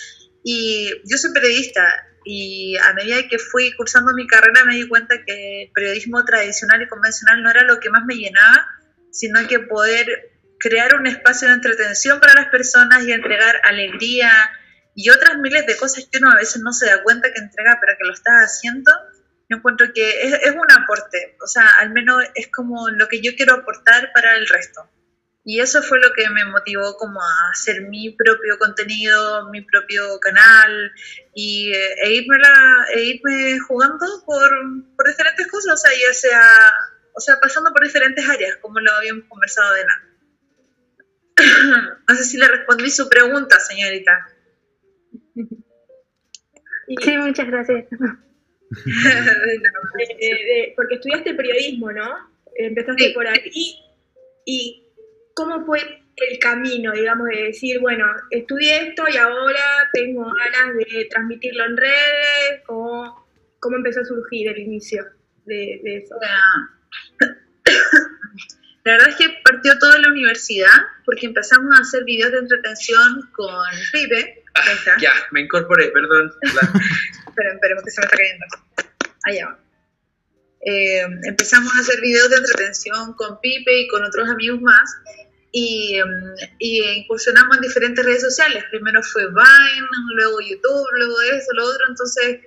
Y yo soy periodista y a medida que fui cursando mi carrera me di cuenta que el periodismo tradicional y convencional no era lo que más me llenaba, sino que poder crear un espacio de entretención para las personas y entregar alegría y otras miles de cosas que uno a veces no se da cuenta que entrega, pero que lo está haciendo yo encuentro que es, es un aporte, o sea, al menos es como lo que yo quiero aportar para el resto. Y eso fue lo que me motivó como a hacer mi propio contenido, mi propio canal y, eh, e, irme la- e irme jugando por, por diferentes cosas, o sea, ya sea, o sea, pasando por diferentes áreas, como lo habíamos conversado de nada. No sé si le respondí su pregunta, señorita. Sí, muchas gracias. eh, de- porque estudiaste periodismo, ¿no? Empezaste Sí. por ahí. ¿Y cómo fue el camino, digamos, de decir, bueno, estudié esto y ahora tengo ganas de transmitirlo en redes? ¿Cómo, cómo empezó a surgir el inicio de, de eso? La verdad es que partió todo en la universidad porque empezamos a hacer videos de entretención con Pipe. Está. ya, me incorporé, perdón. Esperen, esperen, que se me está cayendo. Allá va. Eh, empezamos a hacer videos de entretención con Pipe y con otros amigos más. Y, em, y incursionamos en diferentes redes sociales. Primero fue Vine, luego YouTube, luego eso, lo otro. Entonces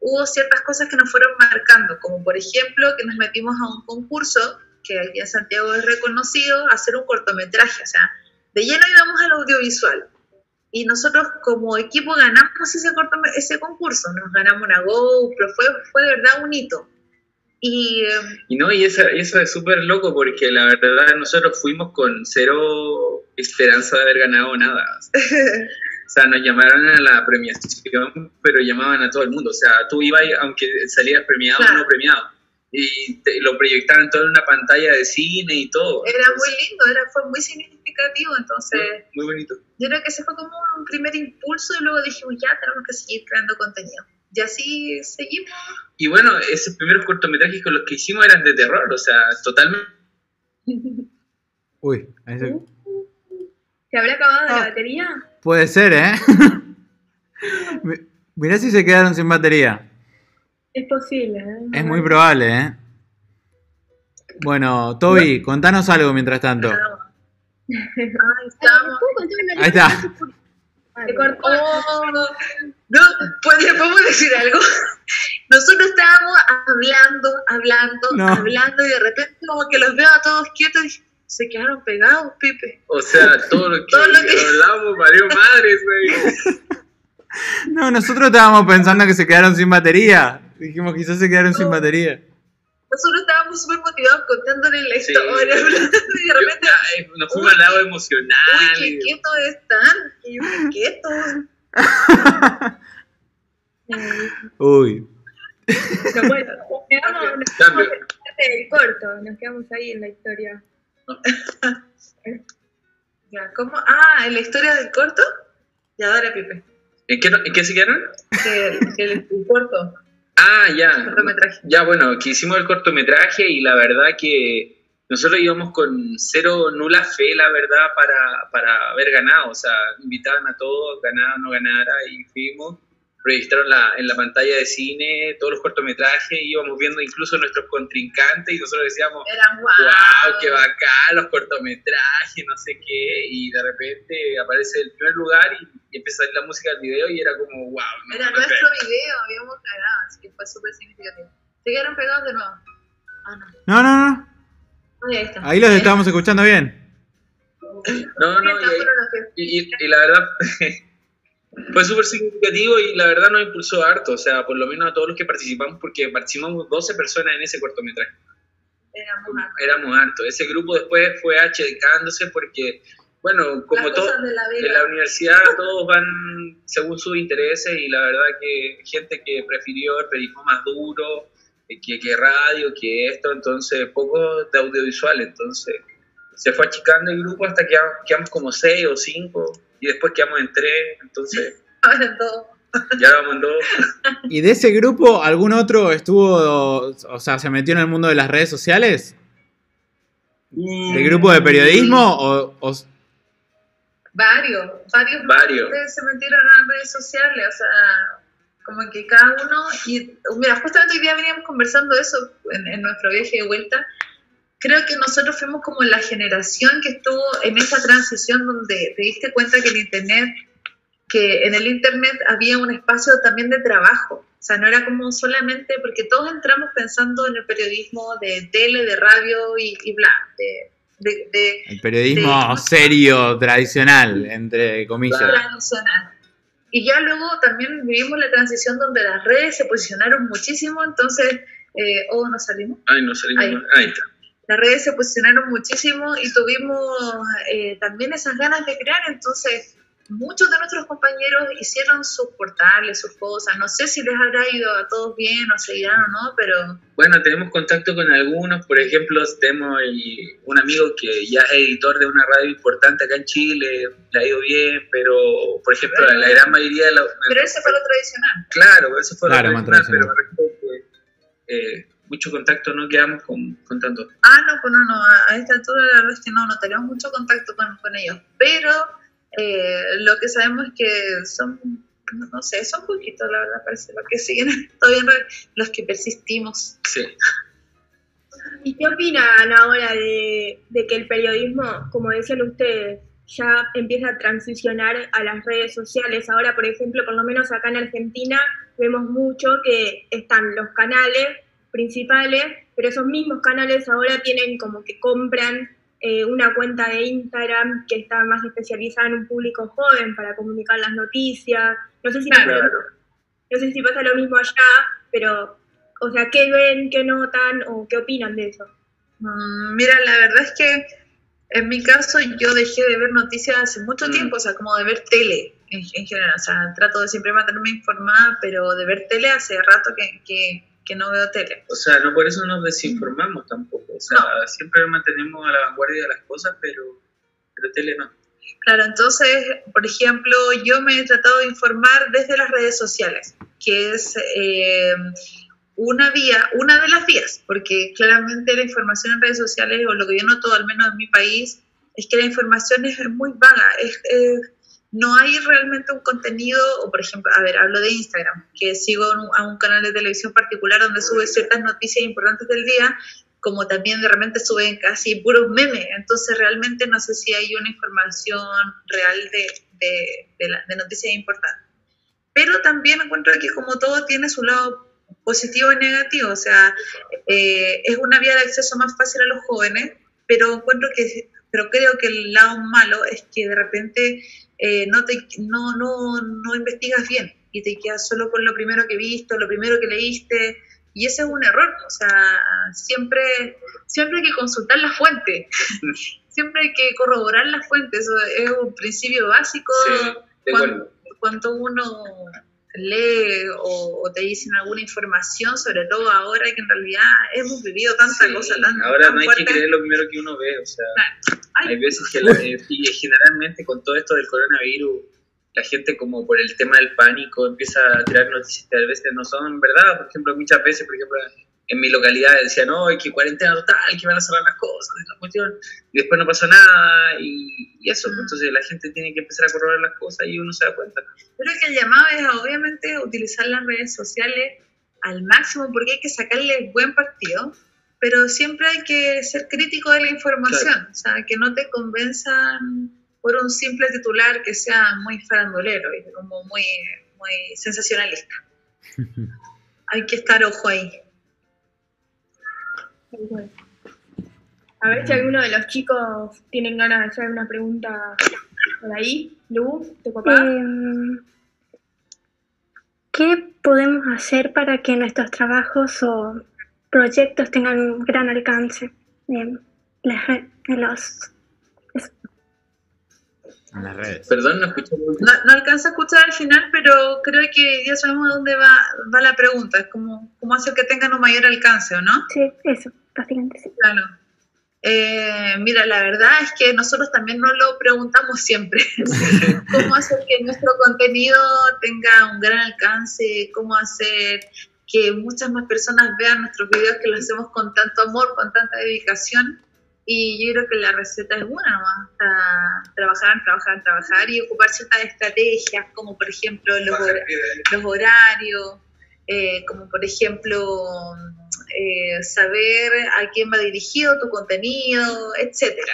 hubo ciertas cosas que nos fueron marcando, como por ejemplo que nos metimos a un concurso que aquí en Santiago es reconocido, hacer un cortometraje. O sea, de lleno íbamos al audiovisual y nosotros como equipo ganamos ese, corto, ese concurso, nos ganamos una GoPro, fue, fue de verdad un hito. Y eh, Y no, y eso, eso es súper loco porque la verdad nosotros fuimos con cero esperanza de haber ganado nada. O sea, nos llamaron a la premiación, pero llamaban a todo el mundo. O sea, tú ibas, aunque salías premiado o Claro. no premiado. Y te- lo proyectaban todo en una pantalla de cine y todo. era Entonces, muy lindo, era, fue muy significativo, entonces muy bonito. yo creo que ese fue como un primer impulso y luego dijimos, ya tenemos que seguir creando contenido. Y así seguimos. Y bueno, esos primeros cortometrajes con los que hicimos eran de terror, o sea, totalmente. Uy, ahí se- ¿Se habrá acabado Ah. la batería? puede ser, ¿eh? Mi- Mirá si se quedaron sin batería. Es posible. ¿eh? Es muy probable, ¿eh? Bueno, Toby, contanos algo mientras tanto. Ahí Ay, estamos. ¿puedo contar una Ahí está. Se cortó. Oh, no, pues, ¿le podemos decir algo? Nosotros estábamos hablando, hablando, No. hablando y de repente como que los veo a todos quietos y se quedaron pegados, Pipe. O sea, todo lo que, Todo lo que- hablamos, Mario Madres, güey. No, nosotros estábamos pensando que se quedaron sin batería. Dijimos quizás se quedaron sin batería. Nosotros estábamos súper motivados contándole la Sí. historia, y de repente, Yo- nos fuimos al lado emocional. uy, qué quietos están. Y yo, qué quietos. Uy. No, bueno, nos quedamos, nos en del corto, nos quedamos ahí en la historia. Ya, ¿cómo? Ah, ¿en la historia del corto? Ya, dale, Pipe. ¿En qué, en qué se quedaron? Que, que el, el corto, Ah, ya. cortometraje. Ya, bueno, que hicimos el cortometraje y la verdad que nosotros íbamos con cero nula fe, la verdad, para, para haber ganado. O sea, invitaban a todos, ganara o no ganara, y fuimos, proyectaron la, en la pantalla de cine todos los cortometrajes, íbamos viendo incluso nuestros contrincantes y nosotros decíamos, Eran guau. wow, qué bacán, los cortometrajes, no sé qué, y de repente aparece el primer lugar y, y empieza a salir la música del video y era como, wow, no, Era no nuestro video, habíamos ganado, así que fue súper significativo. Se quedaron pegados de nuevo. Ah, no. No, no, no. Ahí está. Ahí los estábamos escuchando bien. No, no, y, y- y- y la verdad fue súper significativo y la verdad nos impulsó harto, o sea, por lo menos a todos los que participamos, porque participamos 12 personas en ese cortometraje. Éramos hartos. Éramos hartos. Ese grupo después fue achecándose porque, bueno, como Las todo, cosas de la vida. en la universidad todos van según sus intereses y la verdad que gente que prefirió el periodismo más duro, eh, que, que radio, que esto, entonces poco de audiovisual, entonces se fue achicando el grupo hasta que quedamos, quedamos como seis o cinco y después quedamos en tres, entonces Ahora todo. ya vamos en dos. ¿Y de ese grupo algún otro estuvo, o sea, se metió en el mundo de las redes sociales? ¿De grupo de periodismo o, o- Varios, varios, Varios. se metieron a las redes sociales, o sea, como que cada uno, y mira, justamente hoy día veníamos conversando eso en, en nuestro viaje de vuelta, creo que nosotros fuimos como la generación que estuvo en esa transición donde te diste cuenta que el Internet, que en el Internet había un espacio también de trabajo, o sea, no era como solamente, porque todos entramos pensando en el periodismo de tele, de radio y, y bla, de... de- de el periodismo serio, tradicional, entre comillas? tradicional. Y ya luego también vivimos la transición donde las redes se posicionaron muchísimo, entonces, eh, oh, nos salimos. Ay, no salimos. Ahí está. Las redes se posicionaron muchísimo y tuvimos eh, también esas ganas de crear, entonces muchos de nuestros compañeros hicieron sus portales, sus cosas. No sé si les habrá ido a todos bien o seguirán o no, pero Bueno, tenemos contacto con algunos, por ejemplo, tenemos el- un amigo que ya es editor de una radio importante acá en Chile, le ha ido bien, pero, por ejemplo, Pero- la gran mayoría de la... pero ese fue lo tradicional. Claro, ese fue Claro, lo más tradicional, tradicional. pero eh, mucho contacto no quedamos con, con tanto. Ah, no, pues no, no, a, esta altura la verdad es que no, no tenemos mucho contacto con, con ellos, pero eh, lo que sabemos es que son, no, no sé, son poquitos, la verdad, parece, los que siguen todavía los que persistimos. Sí. ¿Y qué opinan ahora de, de que el periodismo, como decían ustedes, ya empieza a transicionar a las redes sociales? Ahora, por ejemplo, por lo menos acá en Argentina, vemos mucho que están los canales principales, pero esos mismos canales ahora tienen como que compran eh, una cuenta de Instagram que está más especializada en un público joven para comunicar las noticias. No sé si pasa lo- no sé si pasa lo mismo allá, pero, o sea, ¿qué ven, qué notan o qué opinan de eso? Mm, Mira, la verdad es que en mi caso yo dejé de ver noticias hace mucho Mm. tiempo, o sea, como de ver tele en, en general, o sea, trato de siempre mantenerme informada, pero de ver tele hace rato que, que, que no veo tele. O sea, no por eso nos desinformamos tampoco, o sea, siempre mantenemos a la vanguardia de las cosas, pero, pero tele no. Claro, entonces, por ejemplo, yo me he tratado de informar desde las redes sociales, que es eh, una vía, una de las vías, porque claramente la información en redes sociales, o lo que yo noto al menos en mi país, es que la información es muy vaga, es, es- no hay realmente un contenido, o por ejemplo, a ver, hablo de Instagram, que sigo a un, canal de televisión particular donde sube ciertas noticias importantes del día, como también de repente suben casi puros memes, entonces realmente no sé si hay una información real de, de, de, la- de noticias importantes. Pero también encuentro que como todo tiene su lado positivo y negativo, o sea, eh, es una vía de acceso más fácil a los jóvenes, pero encuentro que, pero creo que el lado malo es que de repente eh, no, te, no, no, no investigas bien y te quedas solo con lo primero que viste, lo primero que leíste, y ese es un error, o sea, siempre, siempre hay que consultar la fuente, siempre hay que corroborar las fuentes, eso es un principio básico. Sí, cuando uno lee o, o te dicen alguna información, sobre todo ahora que en realidad hemos vivido tanta Sí, cosa tan Ahora tan no hay fuerte. que creer lo primero que uno ve, o sea, Ay. hay veces que la, eh, y generalmente con todo esto del coronavirus, la gente como por el tema del pánico empieza a tirar noticias que a veces no son verdad, por ejemplo, muchas veces, por ejemplo, en mi localidad decían, no, hay que cuarentena total, que van a cerrar las cosas, la cuestión, y después no pasó nada, y, y eso, pues, entonces la gente tiene que empezar a corroborar las cosas y uno se da cuenta. Creo que el llamado es obviamente utilizar las redes sociales al máximo porque hay que sacarle buen partido, pero siempre hay que ser crítico de la información, o sea, que no te convenzan por un simple titular que sea muy farandulero y como muy, muy sensacionalista. Hay que estar ojo ahí. A ver si alguno de los chicos tienen ganas de hacer una pregunta por ahí. Lu, ¿te copás? Em, ¿Qué podemos hacer para que nuestros trabajos o proyectos tengan un gran alcance en los... En las redes. Perdón, no escuché. No, no alcanza a escuchar al final, pero creo que ya sabemos a dónde va, va la pregunta. Es como cómo hacer que tengan un mayor alcance, ¿o no? Sí, eso, básicamente sí. Claro. Eh, mira, la verdad es que nosotros también nos lo preguntamos siempre. ¿Cómo hacer que nuestro contenido tenga un gran alcance? ¿Cómo hacer que muchas más personas vean nuestros videos que los hacemos con tanto amor, con tanta dedicación? Y yo creo que la receta es una nomás. o sea, trabajar, trabajar, trabajar y ocupar ciertas estrategias, como por ejemplo los, hor- los horarios, eh, como por ejemplo eh, saber a quién va dirigido tu contenido, etcétera.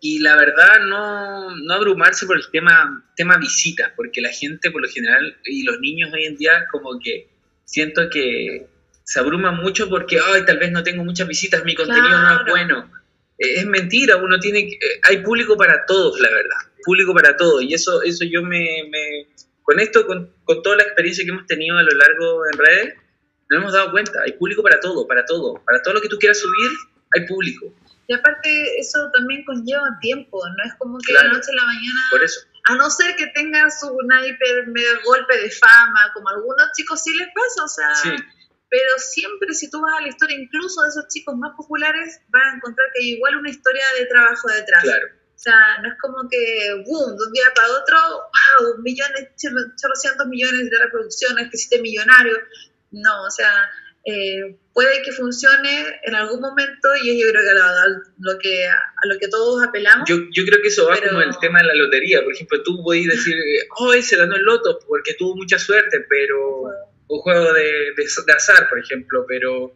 Y la verdad, no, no abrumarse por el tema, tema visita, porque la gente por lo general, y los niños hoy en día, como que siento que se abruman mucho porque, ay, tal vez no tengo muchas visitas, mi contenido no es bueno. Eh, es mentira, uno tiene que, eh, hay público para todos, la verdad, público para todos. Y eso, eso yo me, me- con esto, con, con toda la experiencia que hemos tenido a lo largo en redes, nos hemos dado cuenta, hay público para todo, para todo, para todo lo que tú quieras subir, hay público. Y aparte eso también conlleva tiempo, no es como que Claro. de la noche a la mañana, Por eso. a no ser que tengas un hiper mega golpe de fama, como a algunos chicos sí les pasa, o sea, Sí. Pero siempre si tú vas a la historia incluso de esos chicos más populares, vas a encontrar que hay igual una historia de trabajo detrás. Claro. O sea, no es como que, boom, de un día para otro, wow, millones, chorro- chorrocientos millones de reproducciones, que hiciste millonario. No, o sea, eh, puede que funcione en algún momento y yo creo que a, lo, que, a lo que todos apelamos. Yo, yo creo que eso va Pero- como el tema de la lotería. Por ejemplo, tú puedes decir, oh, se ganó el loto porque tuvo mucha suerte, pero un juego de, de- de azar, por ejemplo, pero,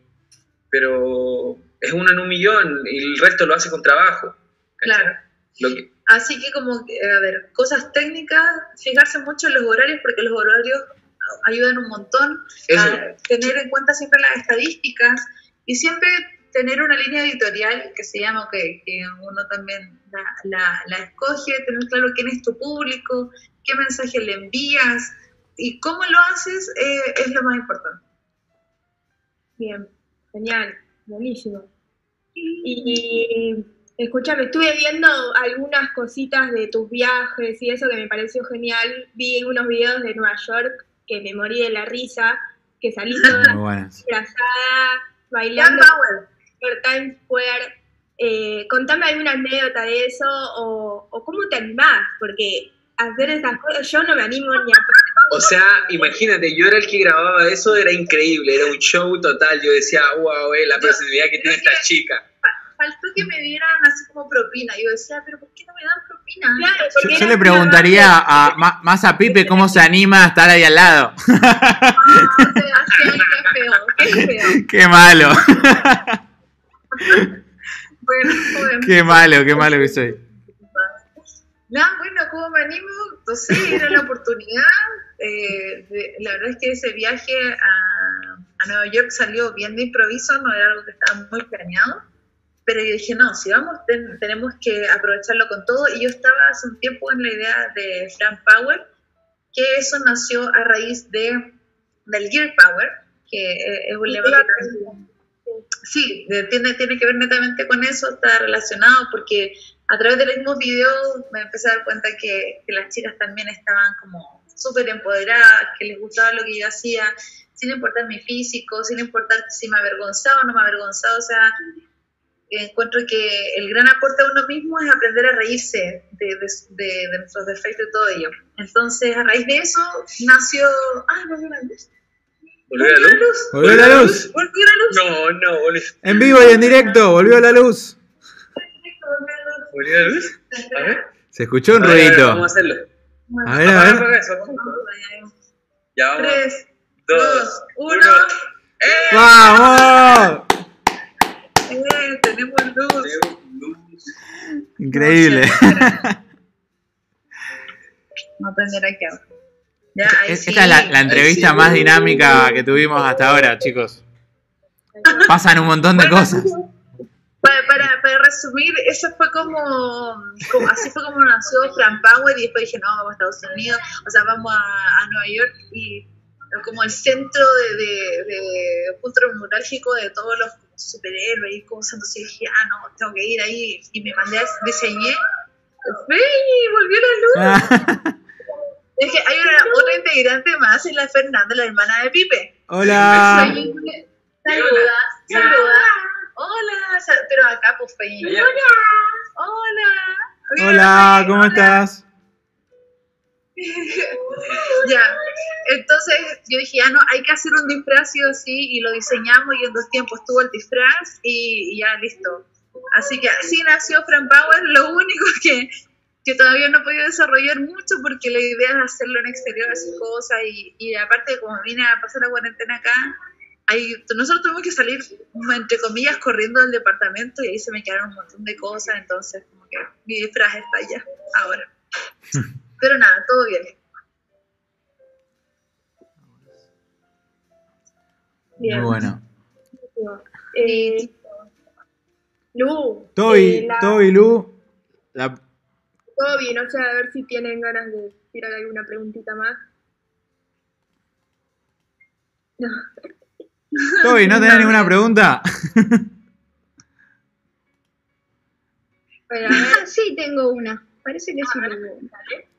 pero es uno en un millón y el resto lo hace con trabajo. ¿cachai? Claro. Lo que- Así que como, a ver, cosas técnicas, fijarse mucho en los horarios porque los horarios ayudan un montón. eso, a tener en cuenta siempre las estadísticas y siempre tener una línea editorial que se llama, que, que uno también la, la- la escoge, tener claro quién es tu público, qué mensaje le envías y cómo lo haces eh, es lo más importante. Bien, genial, buenísimo. Y escúchame, estuve viendo algunas cositas de tus viajes y eso que me pareció genial. Vi unos videos de Nueva York que me morí de la risa, que salí toda disfrazada, bailando por Times Square. Eh, contame alguna anécdota de eso o, o cómo te animás, porque hacer esas cosas yo no me animo ni a... o sea, imagínate, yo era el que grababa eso, era increíble, era un show total. Yo decía, wow, eh, la personalidad que tiene esta chica. faltó que me dieran así como propina. Yo decía, pero ¿por qué no me dan propina? Claro, Yo, le preguntaría a, ma- más a Pipe cómo se anima a estar ahí al lado. Ah, qué qué feo, qué feo. Qué malo, Bueno, qué malo, qué malo que soy. No, bueno, ¿cómo me animo? Sé, era la oportunidad. Eh, de- la verdad es que ese viaje a, a Nueva York salió bien de improviso, no era algo que estaba muy planeado. Pero yo dije, no, si vamos, ten- tenemos que aprovecharlo con todo. Y yo estaba hace un tiempo en la idea de Frank Power, que eso nació a raíz de, del Gear Power, que eh, es un lema que Sí, tiene, tiene que ver netamente con eso, está relacionado porque a través de los mismos videos me empecé a dar cuenta que, que las chicas también estaban como súper empoderadas, que les gustaba lo que yo hacía, sin importar mi físico, sin importar si me avergonzaba o no me avergonzaba, o sea, encuentro que el gran aporte a uno mismo es aprender a reírse de, de, de- de nuestros defectos y todo ello. Entonces, a raíz de eso nació... ¡Ah, volvió la luz! ¿Volvió la luz? Volvió la luz. ¡Volvió la luz! No, no, volvió, En vivo y en directo, volvió la luz. Volvió la luz. A ver. Se escuchó un A ver, a ver, ruidito. Vamos a hacerlo. A ver, a ver. eso, apaga. Ya vamos. 3, dos, 2, 1. uno. ¡Eh! ¡Vamos! Eh, tenemos luz. Luz. Increíble. Vamos a aprender aquí ahora. Ya, ahí Es- sí. Esta es la, la entrevista sí. más dinámica que tuvimos hasta ahora, chicos. Pasan un montón de cosas. Para, para, para resumir, eso fue como, como- así fue como nació Fran Power y después dije, no, vamos a Estados Unidos, o sea, vamos a, a Nueva York y como el centro de, de, de punto neurálgico de todos los superhéroes y cosas, entonces dije, ah, no, tengo que ir ahí y me mandé, a, diseñé, ¡Ey! volvió la luz. Es que hay una otra integrante más, es la Fernanda, la hermana de Pipe. Hola. Saluda, saluda. Hola, pero acá pues Peña. Allá. Hola. Hola, ¿cómo estás? Ya, entonces yo dije, ya no, hay que hacer un disfraz sí o sí, y lo diseñamos y en dos tiempos tuvo el disfraz y, y ya listo. Así que así nació Fran Power, lo único que, que todavía no he podido desarrollar mucho porque la idea es hacerlo en exterior, hacer cosas y, y aparte como vine a pasar la cuarentena acá, ahí, nosotros tuvimos que salir, entre comillas, corriendo del departamento y ahí se me quedaron un montón de cosas, entonces como que mi disfraz está allá ahora. Pero nada, todo bien. Bien. Muy bueno. Eh, Lu, Toby, eh, la- Toby, Lu. La- todo bien, o sea, a ver si tienen ganas de tirar alguna preguntita más. No. Toby, ¿no tenés ninguna pregunta? Ah, sí, tengo una. Parece que sí tengo una.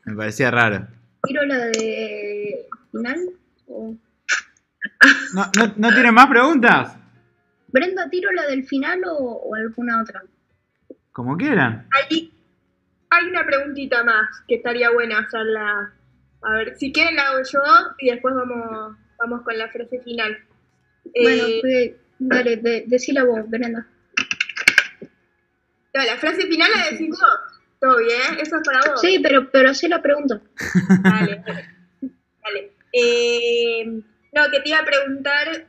Me parecía raro. ¿Tiro la de final? O- ¿No, no, ¿no tienen más preguntas? Brenda, ¿tiro la del final o, o alguna otra? Como quieran. hay, hay una preguntita más que estaría buena hacerla. A ver, si quieren la hago yo y después vamos, vamos con la frase final. Bueno, Eh, pues, dale, de, decila vos, Brenda. la frase final la decís vos. Todo bien, eso es para vos. Sí, pero, pero hacé la pregunta. Dale, dale. Dale. Eh, no, que te iba a preguntar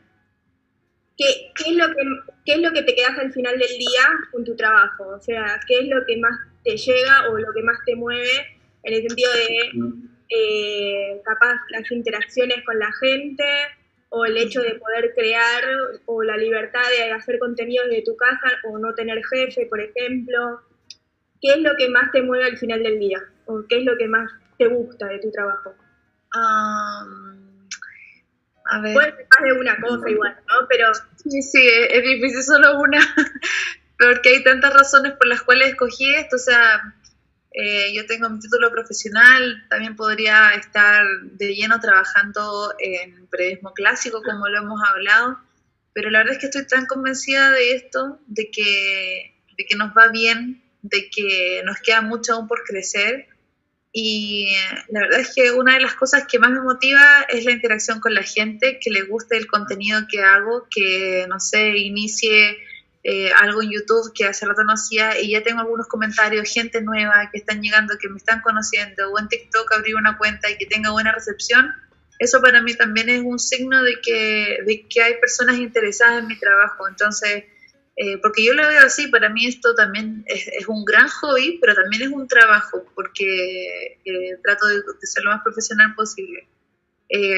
qué, qué, es lo que, qué es lo que te quedas al final del día con tu trabajo. O sea, qué es lo que más te llega o lo que más te mueve en el sentido de eh, capaz las interacciones con la gente o el hecho de poder crear o la libertad de hacer contenido desde tu casa o no tener jefe, por ejemplo. ¿Qué es lo que más te mueve al final del día? ¿O qué es lo que más te gusta de tu trabajo? Am, a ver. Puede ser más de una cosa igual, ¿no? Pero Sí, sí, es difícil solo una, porque hay tantas razones por las cuales escogí esto. O sea, eh, yo tengo mi título profesional, también podría estar de lleno trabajando en periodismo clásico, como lo hemos hablado, pero la verdad es que estoy tan convencida de esto, de que, de que nos va bien, de que nos queda mucho aún por crecer. Y la verdad es que una de las cosas que más me motiva es la interacción con la gente, que le guste el contenido que hago, que, no sé, inicie eh, algo en YouTube que hace rato no hacía y ya tengo algunos comentarios, gente nueva que están llegando, que me están conociendo, o en TikTok abrir una cuenta y que tenga buena recepción. Eso para mí también es un signo de que, de que hay personas interesadas en mi trabajo. Entonces, eh, porque yo lo veo así, para mí esto también es, un gran hobby, pero también es un trabajo, porque eh, trato de ser lo más profesional posible. Eh,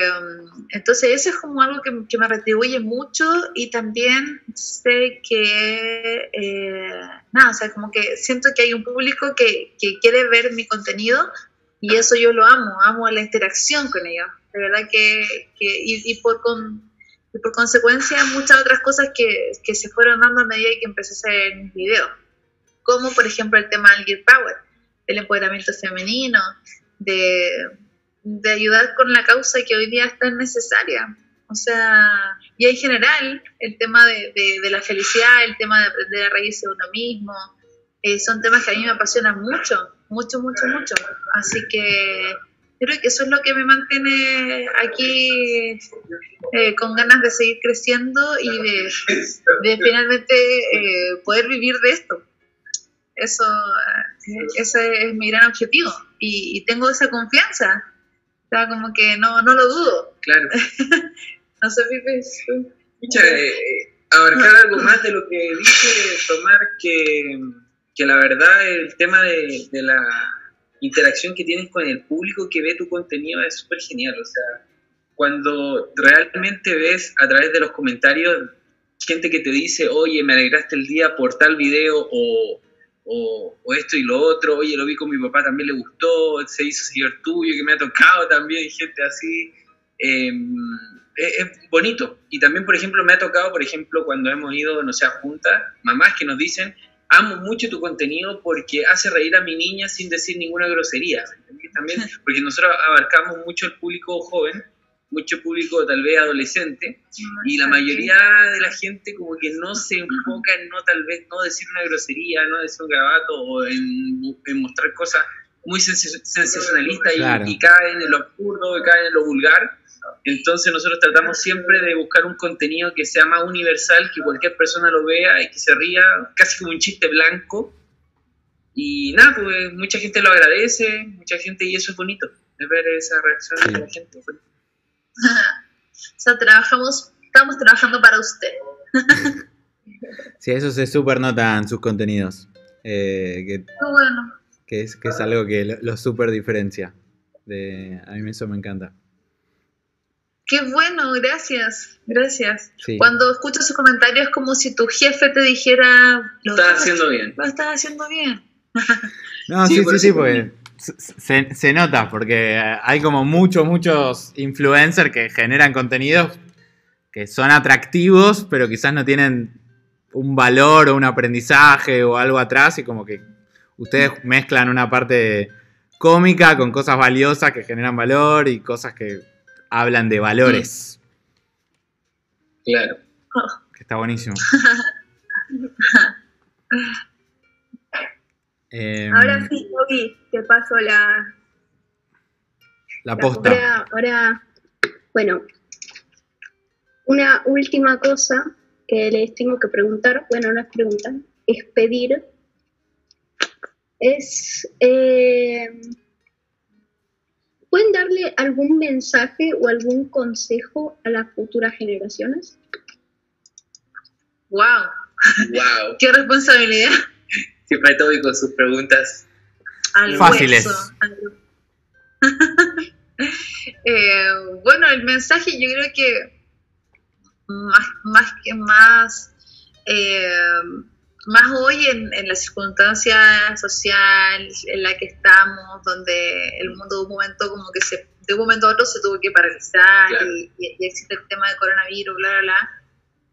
entonces eso es como algo que, que me retribuye mucho y también sé que, eh, nada, o sea, como que siento que hay un público que, que quiere ver mi contenido y eso yo lo amo, amo la interacción con ellos, de verdad que, que y, y por con, y por consecuencia muchas otras cosas que, que se fueron dando a medida que empecé a hacer mis videos, como por ejemplo el tema del Gear Power, el empoderamiento femenino, de, de ayudar con la causa que hoy día es tan necesaria. O sea, y en general, el tema de, de, la felicidad, el tema de aprender a reírse de uno mismo, eh, son temas que a mí me apasionan mucho, mucho, mucho, mucho. Así que creo que eso es lo que me mantiene aquí eh, con ganas de seguir creciendo y de, finalmente eh, poder vivir de esto. Eso, ese es mi gran objetivo y, y tengo esa confianza. Sea, como que no, no lo dudo. Claro. No sé, Pipe. eh, eh, abarcar algo más de lo que dice Tomar, que, que la verdad el tema de, de la interacción que tienes con el público que ve tu contenido es súper genial. O sea, cuando realmente ves a través de los comentarios gente que te dice, oye, me alegraste el día por tal video o, o, o esto y lo otro, oye, lo vi con mi papá, también le gustó, se hizo seguidor tuyo, que me ha tocado también, gente así. eh, es, es bonito. Y también, por ejemplo, me ha tocado, por ejemplo, cuando hemos ido, no sé, a juntas, mamás que nos dicen, amo mucho tu contenido porque hace reír a mi niña sin decir ninguna grosería. También, porque nosotros abarcamos mucho el público joven, mucho público tal vez adolescente, y la mayoría de la gente como que no se enfoca en no tal vez no decir una grosería, no decir un grabato o en, en mostrar cosas muy sens- sensacionalistas y- Claro. y, caen en lo absurdo, y caen en lo vulgar. Entonces nosotros tratamos siempre de buscar un contenido que sea más universal, que cualquier persona lo vea y que se ría, casi como un chiste blanco. Y nada, pues mucha gente lo agradece, mucha gente, y eso es bonito, es ver esa reacción Sí. de la gente. O sea, trabajamos, estamos trabajando para usted. Sí, eso se super nota en sus contenidos. eh, que, Qué bueno. que es, que es algo que lo, lo super diferencia. De, a mí eso me encanta. Qué bueno, gracias, gracias. Sí. Cuando escucho esos comentarios es como si tu jefe te dijera, Lo estás haciendo bien. Lo estás haciendo bien. No, Sí, sí, sí, porque se, nota, porque hay como muchos, muchos influencers que generan contenidos que son atractivos, pero quizás no tienen un valor o un aprendizaje o algo atrás, y como que ustedes mezclan una parte cómica con cosas valiosas que generan valor y cosas que hablan de valores, Claro. que está buenísimo. Em, Ahora sí, Yogi, te paso la. la posta. Ahora, ahora, bueno, una última cosa que les tengo que preguntar, bueno, no es preguntar, es pedir, es, eh, ¿pueden darle algún mensaje o algún consejo a las futuras generaciones? ¡Wow! Wow. ¡Qué responsabilidad! Siempre Toby con sus preguntas. Al Fáciles. Eh, bueno, el mensaje yo creo que más, más que más, eh, más hoy en, en la circunstancia social en la que estamos, donde el mundo de un momento como que se, de un momento a otro se tuvo que paralizar Claro. y, y- y existe el tema de coronavirus, bla, bla, bla.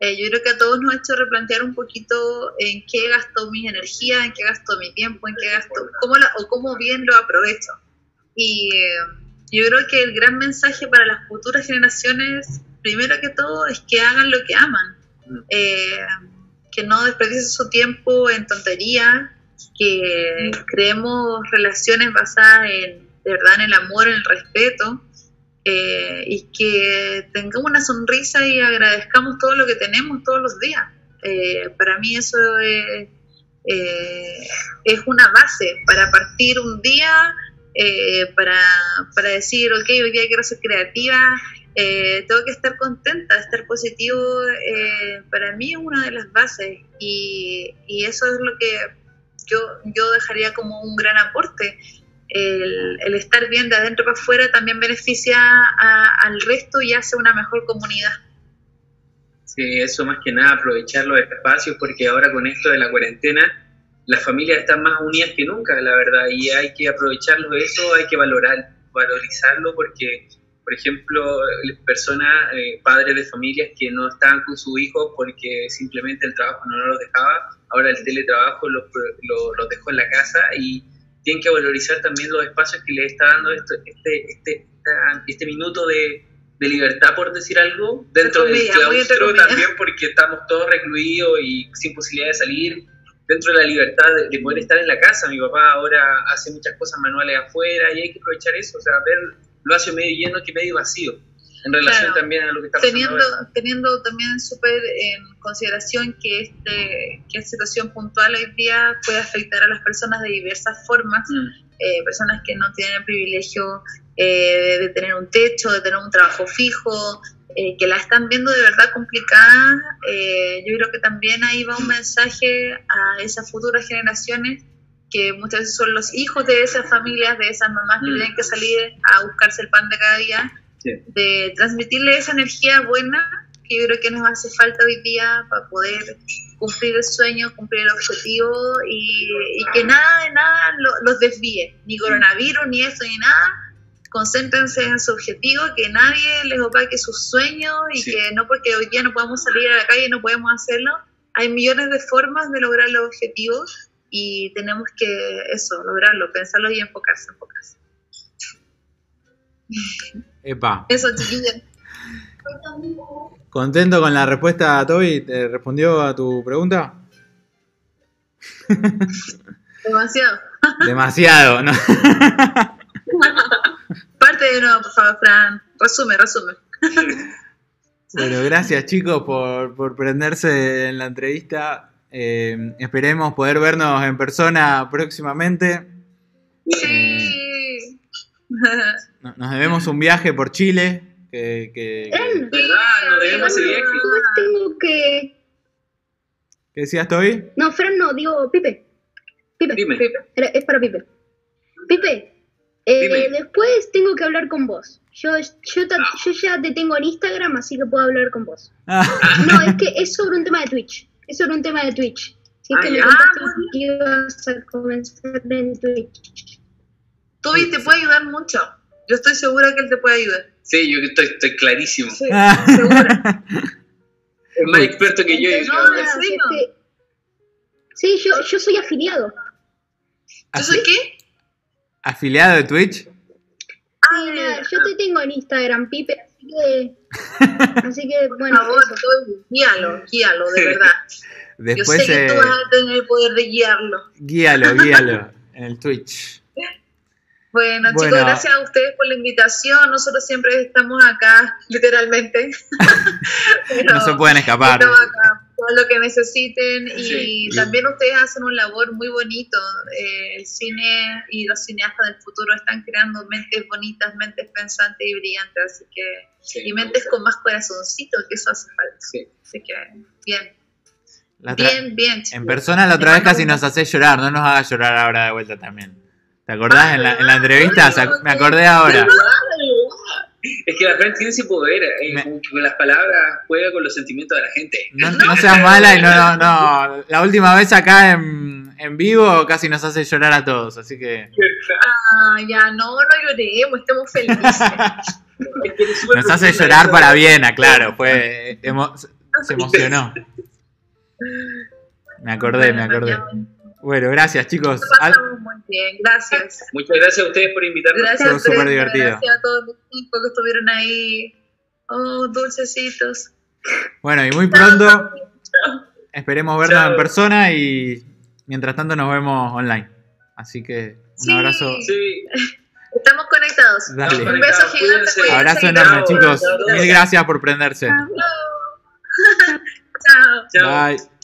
Eh, yo creo que a todos nos ha hecho replantear un poquito en qué gasto mi energía, en qué gasto mi tiempo, en qué gasto, cómo la, o cómo bien lo aprovecho. Y eh, yo creo que el gran mensaje para las futuras generaciones, primero que todo, es que hagan lo que aman. Eh, que no desperdicien su tiempo en tonterías, que creemos relaciones basadas en, de verdad, en el amor, en el respeto, eh, y que tengamos una sonrisa y agradezcamos todo lo que tenemos todos los días. Eh, para mí eso es, eh, es una base para partir un día, para, para decir, ok, hoy día quiero ser creativa, tengo que estar contenta, estar positivo, para mí es una de las bases y, y eso es lo que yo, yo dejaría como un gran aporte. El, estar bien de adentro para afuera también beneficia a- al resto y hace una mejor comunidad. Sí, eso más que nada, aprovechar los espacios, porque ahora con esto de la cuarentena, las familias están más unidas que nunca, la verdad, y hay que aprovecharlo eso, hay que valorar, valorizarlo, porque, por ejemplo, personas, eh, padres de familias que no estaban con sus hijos porque simplemente el trabajo no los dejaba, ahora el teletrabajo los, los, los dejó en la casa y tienen que valorizar también los espacios que les está dando esto, este, este, este minuto de, de libertad, por decir algo, dentro del claustro también porque estamos todos recluidos y sin posibilidad de salir, dentro de la libertad de, de poder estar en la casa. Mi papá ahora hace muchas cosas manuales afuera y hay que aprovechar eso, o sea, ver lo hace medio lleno que medio vacío, en relación Claro. también a lo que está pasando teniendo, ahora. teniendo también súper en consideración que, este, que esta situación puntual hoy día puede afectar a las personas de diversas formas, Mm, eh, personas que no tienen el privilegio eh, de, de tener un techo, de tener un trabajo fijo, eh, que la están viendo de verdad complicada, eh, yo creo que también ahí va un mensaje a esas futuras generaciones que muchas veces son los hijos de esas familias, de esas mamás que Mm. tienen que salir a buscarse el pan de cada día, Sí. de transmitirle esa energía buena que yo creo que nos hace falta hoy día para poder cumplir el sueño, cumplir el objetivo y, y que nada de nada lo- los desvíe, ni coronavirus, ni esto, ni nada. Concéntrense en su objetivo, que nadie les opaque sus sueños y Sí. que no porque hoy día no podemos salir a la calle, no podemos hacerlo. Hay millones de formas de lograr los objetivos y tenemos que eso, lograrlo, pensarlo y enfocarse, enfocarse. Epa. Eso, chiquillos. ¿Contento con la respuesta, Toby? ¿Te respondió a tu pregunta? Demasiado. Demasiado, ¿no? Parte de nuevo, por favor, Fran. Resume, resume. Bueno, gracias chicos por, por prenderse en la entrevista. Eh, esperemos poder vernos en persona próximamente. Sí. No- Nos debemos un viaje por Chile. Que, que- que- ¿Verdad? Nos debemos ese viaje. después tengo que. ¿Qué decías, Toby? No, Fran, no, digo Pipe. Pipe. Dime. Es para Pipe. Pipe, eh, después tengo que hablar con vos. Yo, yo, ta- yo ya te tengo en Instagram, así que puedo hablar con vos. Ah, No, es que es sobre un tema de Twitch. Es sobre un tema de Twitch. Si es Ah, que me contaste Ah, que ibas a comenzar en Twitch. Toby te puede ayudar mucho. Yo estoy segura que él te puede ayudar. Sí, yo estoy, estoy clarísimo. Sí, Ah. segura. Es más experto que yo. yo No, sí, yo, yo soy afiliado. ¿Yo soy qué? ¿Afiliado de Twitch? Sí, nada, yo te tengo en Instagram, Pipe, así que. Así que, Por bueno, favor, eso. Toby, guíalo, guíalo, de verdad. Yo Después sé que eh, tú vas a tener el poder de guiarlo. guíalo, guíalo en el Twitch. Bueno, Bueno. chicos, gracias a ustedes por la invitación. Nosotros siempre estamos acá, literalmente. Pero No se pueden escapar. estamos acá todo lo que necesiten y Sí. también ustedes hacen un labor muy bonito. Eh, el cine y los cineastas del futuro están creando mentes bonitas, mentes pensantes y brillantes, así que Sí, y me mentes con más corazoncito, que eso hace falta. Sí. Así que bien, bien, bien. En persona la otra vez casi nos hace llorar, no nos haga llorar ahora de vuelta también. ¿Te acordás en la, en la entrevista? Me acordé ahora. Es que la Fran tiene ese poder, eh, Me- como que con las palabras juega con los sentimientos de la gente. No, no seas mala y no, no, no. La última vez acá en, en vivo casi nos hace llorar a todos, así que Ah, ya, no, no lloremos, estemos felices. Es que nos hace llorar eso. para bien, aclaro, fue emo- se emocionó. Me acordé, me acordé. Bueno, gracias chicos. Lo Al- pasamos muy bien, gracias. Muchas gracias a ustedes por invitarnos. Gracias súper divertido. gracias a todos los chicos que estuvieron ahí. Oh, dulcecitos. Bueno, y muy pronto Chao. esperemos vernos Chao. en persona y mientras tanto nos vemos online. Así que un Sí. abrazo. Sí, Estamos conectados. Dale. Un beso gigante. Cuídense. cuídense. Abrazo Chao. enorme, chicos. Chao. Mil gracias por prenderse. Chao. Chao. chao. Bye.